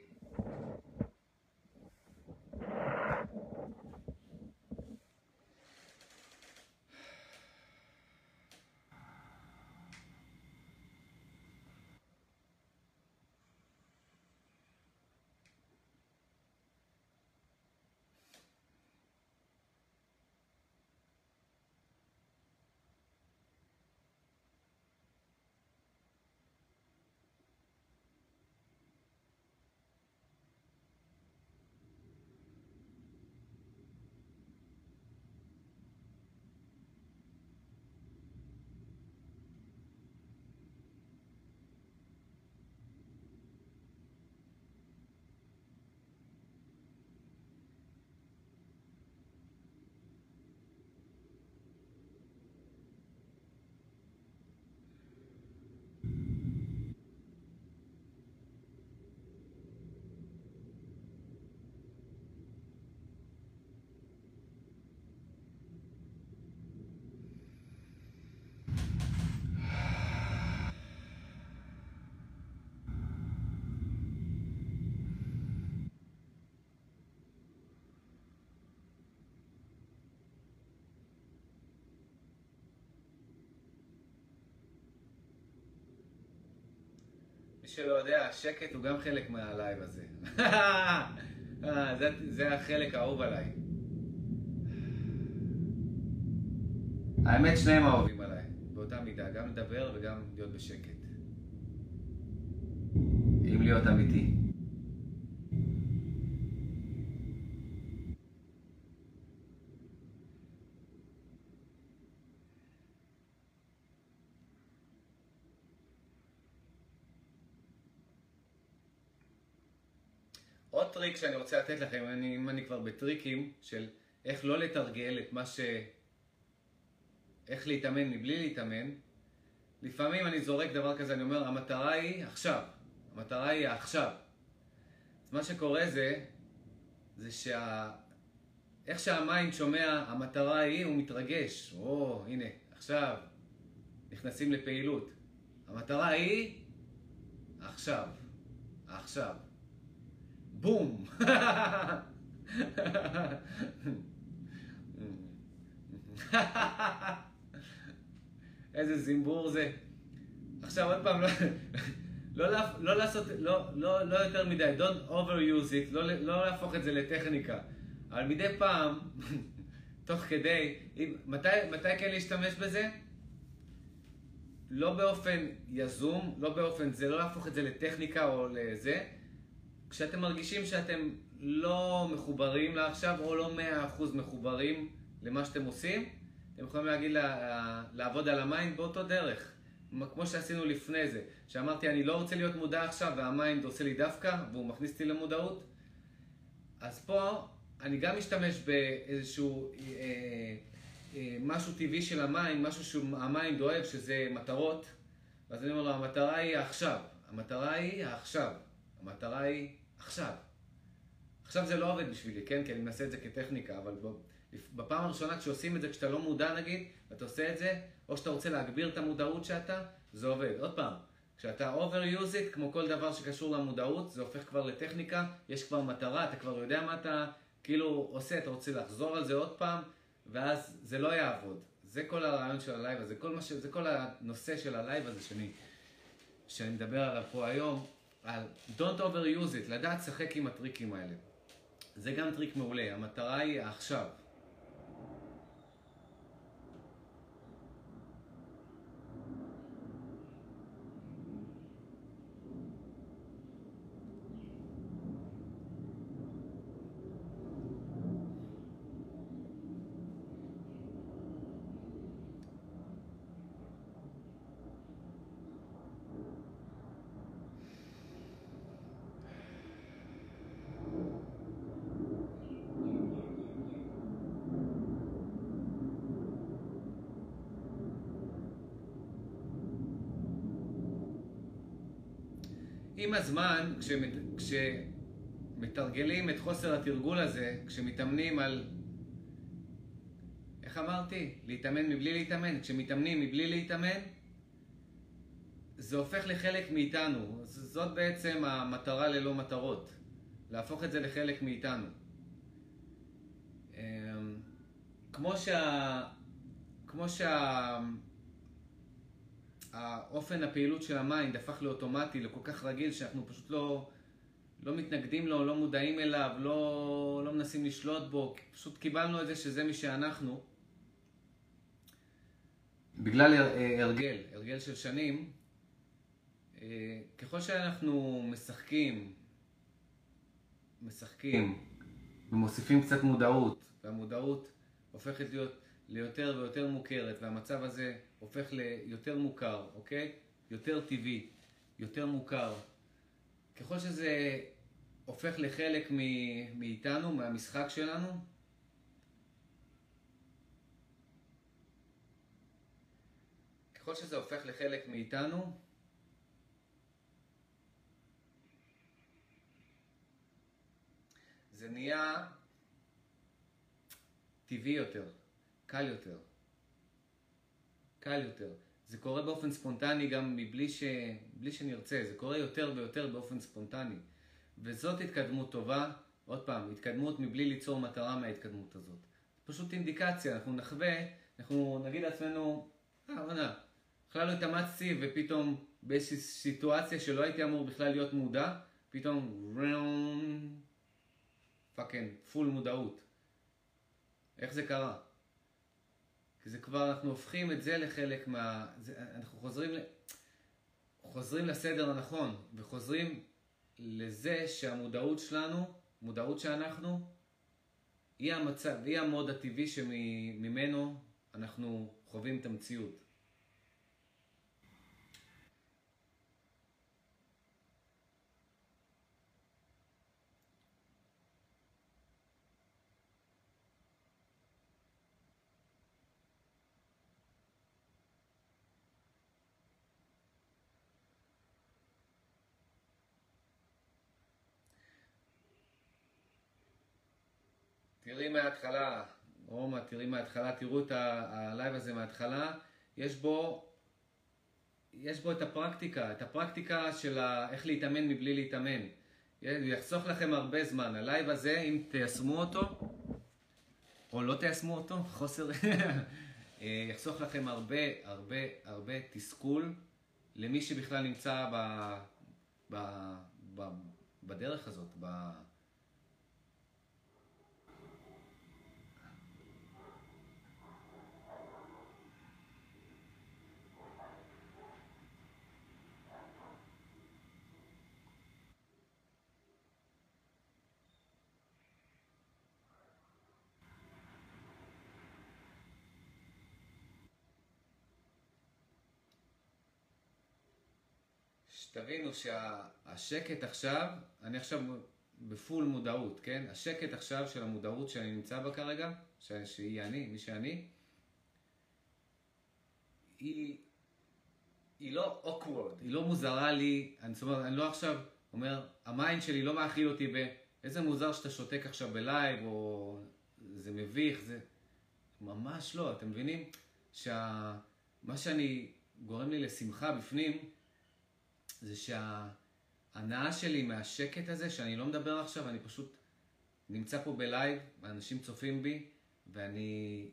שלא יודע, השקט הוא גם חלק מהלייב הזה. [LAUGHS] אה, זה, זה החלק האהוב עליי. האמת, שניהם אהובים עליי, באותה מידה, גם לדבר וגם להיות בשקט. אם להיות אמיתי. עוד טריק שאני רוצה לתת לכם, אני, אם אני כבר בטריקים של איך לא לתרגל את מה ש... איך להתאמן מבלי להתאמן, לפעמים אני זורק דבר כזה, אני אומר, המטרה היא עכשיו. המטרה היא עכשיו. אז מה שקורה זה, זה שה... איך שה mind שומע, המטרה היא, הוא מתרגש. או, הנה, עכשיו, נכנסים לפעילות. המטרה היא עכשיו. עכשיו. בום! איזה זימבור זה. עכשיו עוד פעם, לא, לא, לא לעשות, לא, לא, לא יותר מדי, don't overuse it, לא, לא להפוך את זה לטכניקה. אבל מדי פעם, תוך כדי, אם, מתי, מתי כן להשתמש בזה? לא באופן יזום, לא באופן זה, לא להפוך את זה לטכניקה או לזה. כשאתם מרגישים שאתם לא מחוברים לעכשיו, או לא מאה אחוז מחוברים למה שאתם עושים, אתם יכולים להגיד לה, לעבוד על ה mind באותו דרך. כמו שעשינו לפני זה, שאמרתי אני לא רוצה להיות מודע עכשיו וה mind עושה לי דווקא והוא מכניס אותי למודעות. אז פה אני גם משתמש באיזשהו אה, אה, משהו טבעי של ה mind, משהו שה mind אוהב שזה מטרות. ואז אני אומר לו המטרה היא עכשיו, המטרה היא עכשיו, המטרה היא עכשיו עכשיו זה לא עובד בשבילי, כן? כי אני מנסה את זה כטכניקה, אבל בפעם הראשונה כשעושים את זה, כשאתה לא מודע נגיד, ואתה עושה את זה, או שאתה רוצה להגביר את המודעות שאתה, זה עובד. עוד פעם, כשאתה overuse it, כמו כל דבר שקשור למודעות, זה הופך כבר לטכניקה, יש כבר מטרה, אתה כבר יודע מה אתה כאילו עושה, אתה רוצה לחזור על זה עוד פעם, ואז זה לא יעבוד. זה כל הרעיון של ה live הזה, כל ש... זה כל הנושא של ה live הזה שאני, שאני מדבר עליו פה היום, על Don't overuse it, לדעת לשחק עם הטריקים האלה. זה גם טריק מעולה, המטרה היא עכשיו. עם הזמן, כשמת, כשמתרגלים את חוסר התרגול הזה, כשמתאמנים על... איך אמרתי? להתאמן מבלי להתאמן. כשמתאמנים מבלי להתאמן, זה הופך לחלק מאיתנו. זאת בעצם המטרה ללא מטרות. להפוך את זה לחלק מאיתנו. אמ, כמו שה... כמו שה... האופן הפעילות של ה mind הפך לאוטומטי, לכל כך רגיל, שאנחנו פשוט לא, לא מתנגדים לו, לא מודעים אליו, לא, לא מנסים לשלוט בו, פשוט קיבלנו את זה שזה מי שאנחנו. בגלל הרגל, הרגל של שנים, אה, ככל שאנחנו משחקים, משחקים ומוסיפים קצת מודעות, והמודעות הופכת להיות ליותר ויותר מוכרת, והמצב הזה הופך ליותר מוכר, אוקיי? יותר טבעי, יותר מוכר. ככל שזה הופך לחלק מאיתנו, מהמשחק שלנו, ככל שזה הופך לחלק מאיתנו, זה נהיה טבעי יותר. קל יותר. קל יותר. זה קורה באופן ספונטני גם מבלי ש... בלי שנרצה, זה קורה יותר ויותר באופן ספונטני. וזאת התקדמות טובה, עוד פעם, התקדמות מבלי ליצור מטרה מההתקדמות הזאת. פשוט אינדיקציה, אנחנו נחווה, אנחנו נגיד לעצמנו, אה, וואלה, בכלל לא התאמצתי ופתאום באיזושהי סיטואציה שלא הייתי אמור בכלל להיות מודע, פתאום fucking, full מודעות. איך זה קרה? זה כבר, אנחנו הופכים את זה לחלק מה... זה, אנחנו חוזרים, חוזרים לסדר הנכון, וחוזרים לזה שהמודעות שלנו, מודעות שאנחנו, היא המצב, היא ה mode הטבעי שממנו אנחנו חווים את המציאות. תראי מההתחלה, רומא, תראי מההתחלה, תראו את ה live הזה מההתחלה, יש בו יש בו את הפרקטיקה, את הפרקטיקה של ה... איך להתאמן מבלי להתאמן. יחסוך לכם הרבה זמן. ה live הזה, אם תיישמו אותו, או לא תיישמו אותו, [LAUGHS] חוסר, אה, יחסוך לכם הרבה, הרבה, הרבה תסכול למי שבכלל נמצא ב, ב, ב, בדרך הזאת, ב... שתבינו שהשקט עכשיו, אני עכשיו ב full מודעות, כן? השקט עכשיו של המודעות שאני נמצא בה כרגע, ש... שהיא אני, מי שאני, היא, היא לא awkward, היא לא מוזרה לי, אני, זאת אומרת, אני לא עכשיו אומר, ה mind שלי לא מאכיל אותי באיזה מוזר שאתה שותק עכשיו ב live, או זה מביך, זה... ממש לא, אתם מבינים? שמה שאני גורם לי לשמחה בפנים, זה שההנאה שלי מהשקט הזה, שאני לא מדבר עכשיו, אני פשוט נמצא פה ב live, אנשים צופים בי, ואני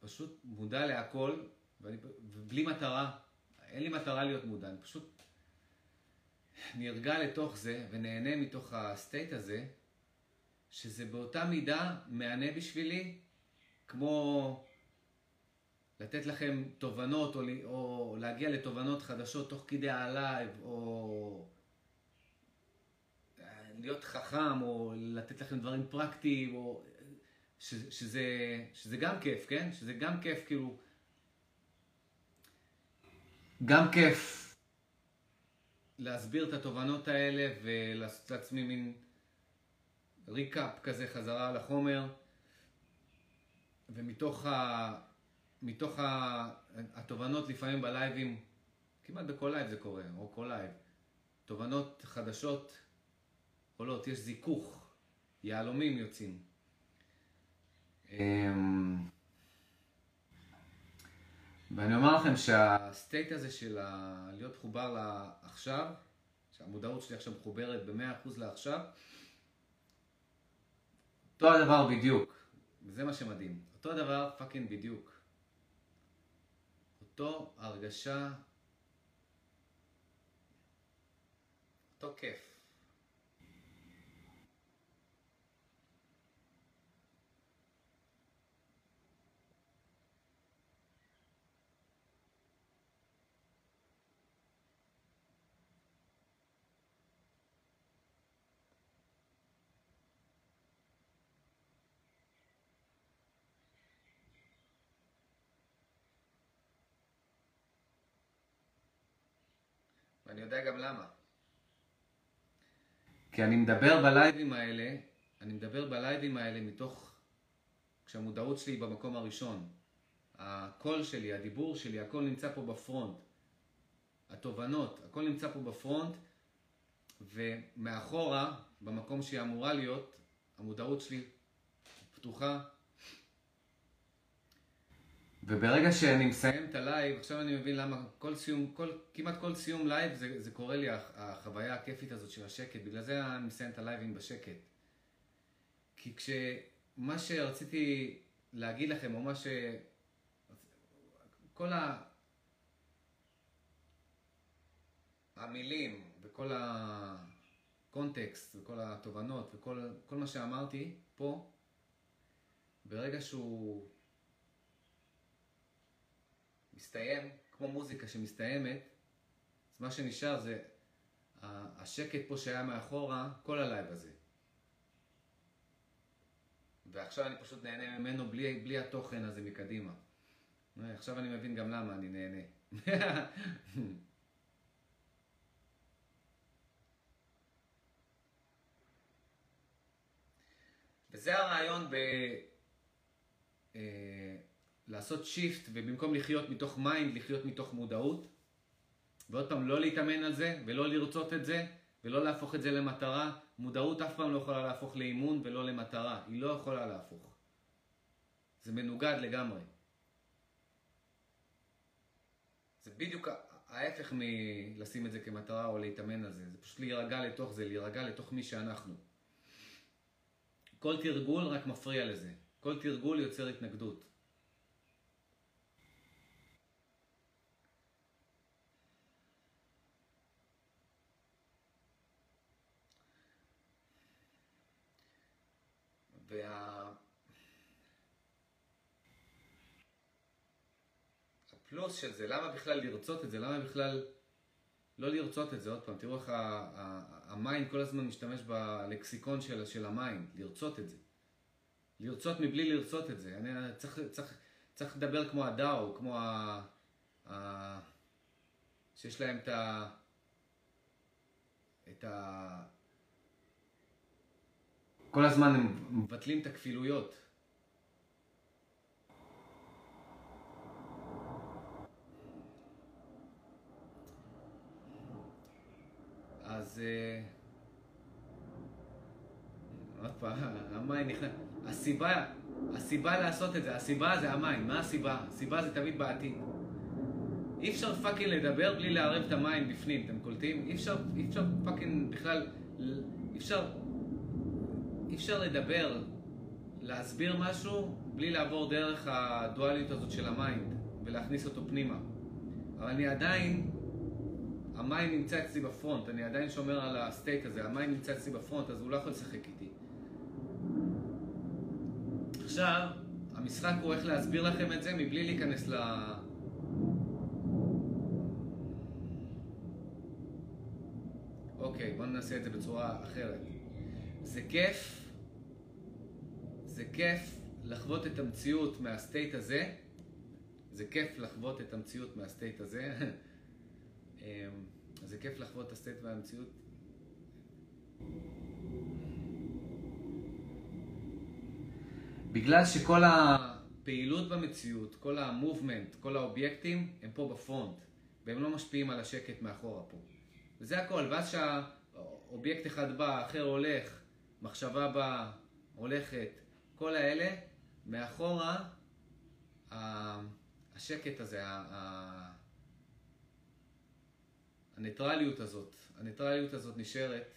פשוט מודע להכל, ואני, ובלי מטרה, אין לי מטרה להיות מודע, אני פשוט נרגע לתוך זה ונהנה מתוך ה state הזה, שזה באותה מידה מהנה בשבילי, כמו לתת לכם תובנות או, או להגיע לתובנות חדשות תוך כדי ה live או להיות חכם או לתת לכם דברים פרקטיים או ש, שזה, שזה גם כיף, כן? שזה גם כיף כאילו גם כיף להסביר את התובנות האלה ולעשות לעצמי מין recap כזה חזרה לחומר ומתוך ה... מתוך התובנות לפעמים בלייבים, כמעט בכל live זה קורה, או כל live, תובנות חדשות עולות, יש זיכוך, יהלומים יוצאים. אמ, ואני אומר לכם שה state הזה של להיות מחובר לעכשיו, שהמודעות שלי עכשיו מחוברת ב-100% לעכשיו, אותו הדבר בדיוק, וזה מה שמדהים, אותו הדבר פאקינג בדיוק. אותו הרגשה, אותו כיף. ואני יודע גם למה. כי אני מדבר בלייבים האלה, אני מדבר בלייבים האלה מתוך, כשהמודעות שלי היא במקום הראשון. הקול שלי, הדיבור שלי, הכל נמצא פה בפרונט. התובנות, הכל נמצא פה בפרונט, ומאחורה, במקום שהיא אמורה להיות, המודעות שלי פתוחה, וברגע שאני מסיים את ה live, עכשיו אני מבין למה כל סיום, כל, כמעט כל סיום live זה, זה קורה לי, החוויה הכיפית הזאת של השקט, בגלל זה אני מסיים את הלייבים בשקט. כי כשמה שרציתי להגיד לכם, או מה ש... כל ה... המילים וכל הקונטקסט וכל התובנות וכל מה שאמרתי פה, ברגע שהוא מסתיים, כמו מוזיקה שמסתיימת, אז מה שנשאר זה השקט פה שהיה מאחורה, כל ה live הזה. ועכשיו אני פשוט נהנה ממנו בלי, בלי התוכן הזה מקדימה. עכשיו אני מבין גם למה אני נהנה. [LAUGHS] וזה הרעיון ב... לעשות shift ובמקום לחיות מתוך mind, לחיות מתוך מודעות. ועוד פעם, לא להתאמן על זה ולא לרצות את זה ולא להפוך את זה למטרה. מודעות אף פעם לא יכולה להפוך לאימון ולא למטרה. היא לא יכולה להפוך. זה מנוגד לגמרי. זה בדיוק ההפך מלשים את זה כמטרה או להתאמן על זה, זה פשוט להירגע לתוך זה, להירגע לתוך מי שאנחנו. כל תרגול רק מפריע לזה, כל תרגול יוצר התנגדות. וה... הפלוס של זה, למה בכלל לרצות את זה? למה בכלל לא לרצות את זה? עוד פעם, תראו איך ה mind כל הזמן משתמש בלקסיקון של, של ה mind, לרצות את זה. לרצות מבלי לרצות את זה. אני צריך, צריך, צריך לדבר כמו הדאו, כמו ה... ה... שיש להם את ה... את ה... כל הזמן הם מבטלים את הכפילויות. אז אה, פעם, המים נכנס. הסיבה, הסיבה לעשות את זה, הסיבה זה המים. מה הסיבה? הסיבה זה תמיד בעתיד. אי אפשר fucking לדבר בלי לערב את המים בפנים, אתם קולטים? אי אפשר, אי אפשר fucking בכלל, אי אפשר, אי אפשר לדבר, להסביר משהו בלי לעבור דרך הדואליות הזאת של ה mind ולהכניס אותו פנימה. אבל אני עדיין ה mind נמצא אצלי ב front, אני עדיין שומר על ה state הזה, ה mind נמצא אצלי ב front, אז הוא לא יכול לשחק איתי. עכשיו, המשחק הוא איך להסביר לכם את זה מבלי להיכנס ל... אוקיי, בואו ננסה את זה בצורה אחרת. זה כיף, זה כיף לחוות את המציאות מה state הזה, זה כיף לחוות את המציאות מה state הזה. [LAUGHS] אמ, אז זה כיף לחוות את ה state והמציאות. בגלל שכל הפעילות במציאות, כל ה movement, כל האובייקטים, הם פה ב front, והם לא משפיעים על השקט מאחורה פה. וזה הכל, ואז שהאובייקט אחד בא, אחר הולך, מחשבה באה, הולכת, כל האלה, מאחורה, השקט הזה, הניטרליות הזאת, הניטרליות הזאת נשארת,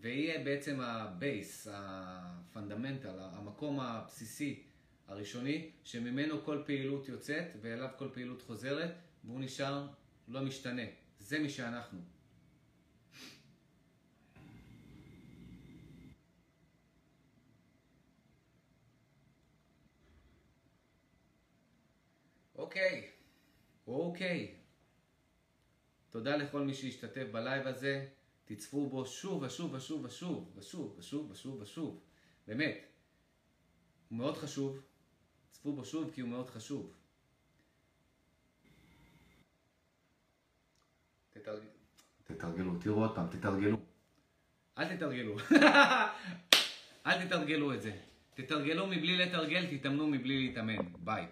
והיא בעצם ה base, ה fundamental, המקום הבסיסי הראשוני, שממנו כל פעילות יוצאת ואליו כל פעילות חוזרת, והוא נשאר לא משתנה. זה מי שאנחנו. אוקיי, אוקיי. תודה לכל מי שהשתתף בלייב הזה. תצפו בו שוב ושוב ושוב ושוב ושוב ושוב ושוב ושוב. באמת. הוא מאוד חשוב. צפו בו שוב כי הוא מאוד חשוב. תתרג... תתרגלו, תראו עוד פעם, תתרגלו. אל תתרגלו. [LAUGHS] אל תתרגלו את זה. תתרגלו מבלי לתרגל, תתאמנו מבלי להתאמן. ביי.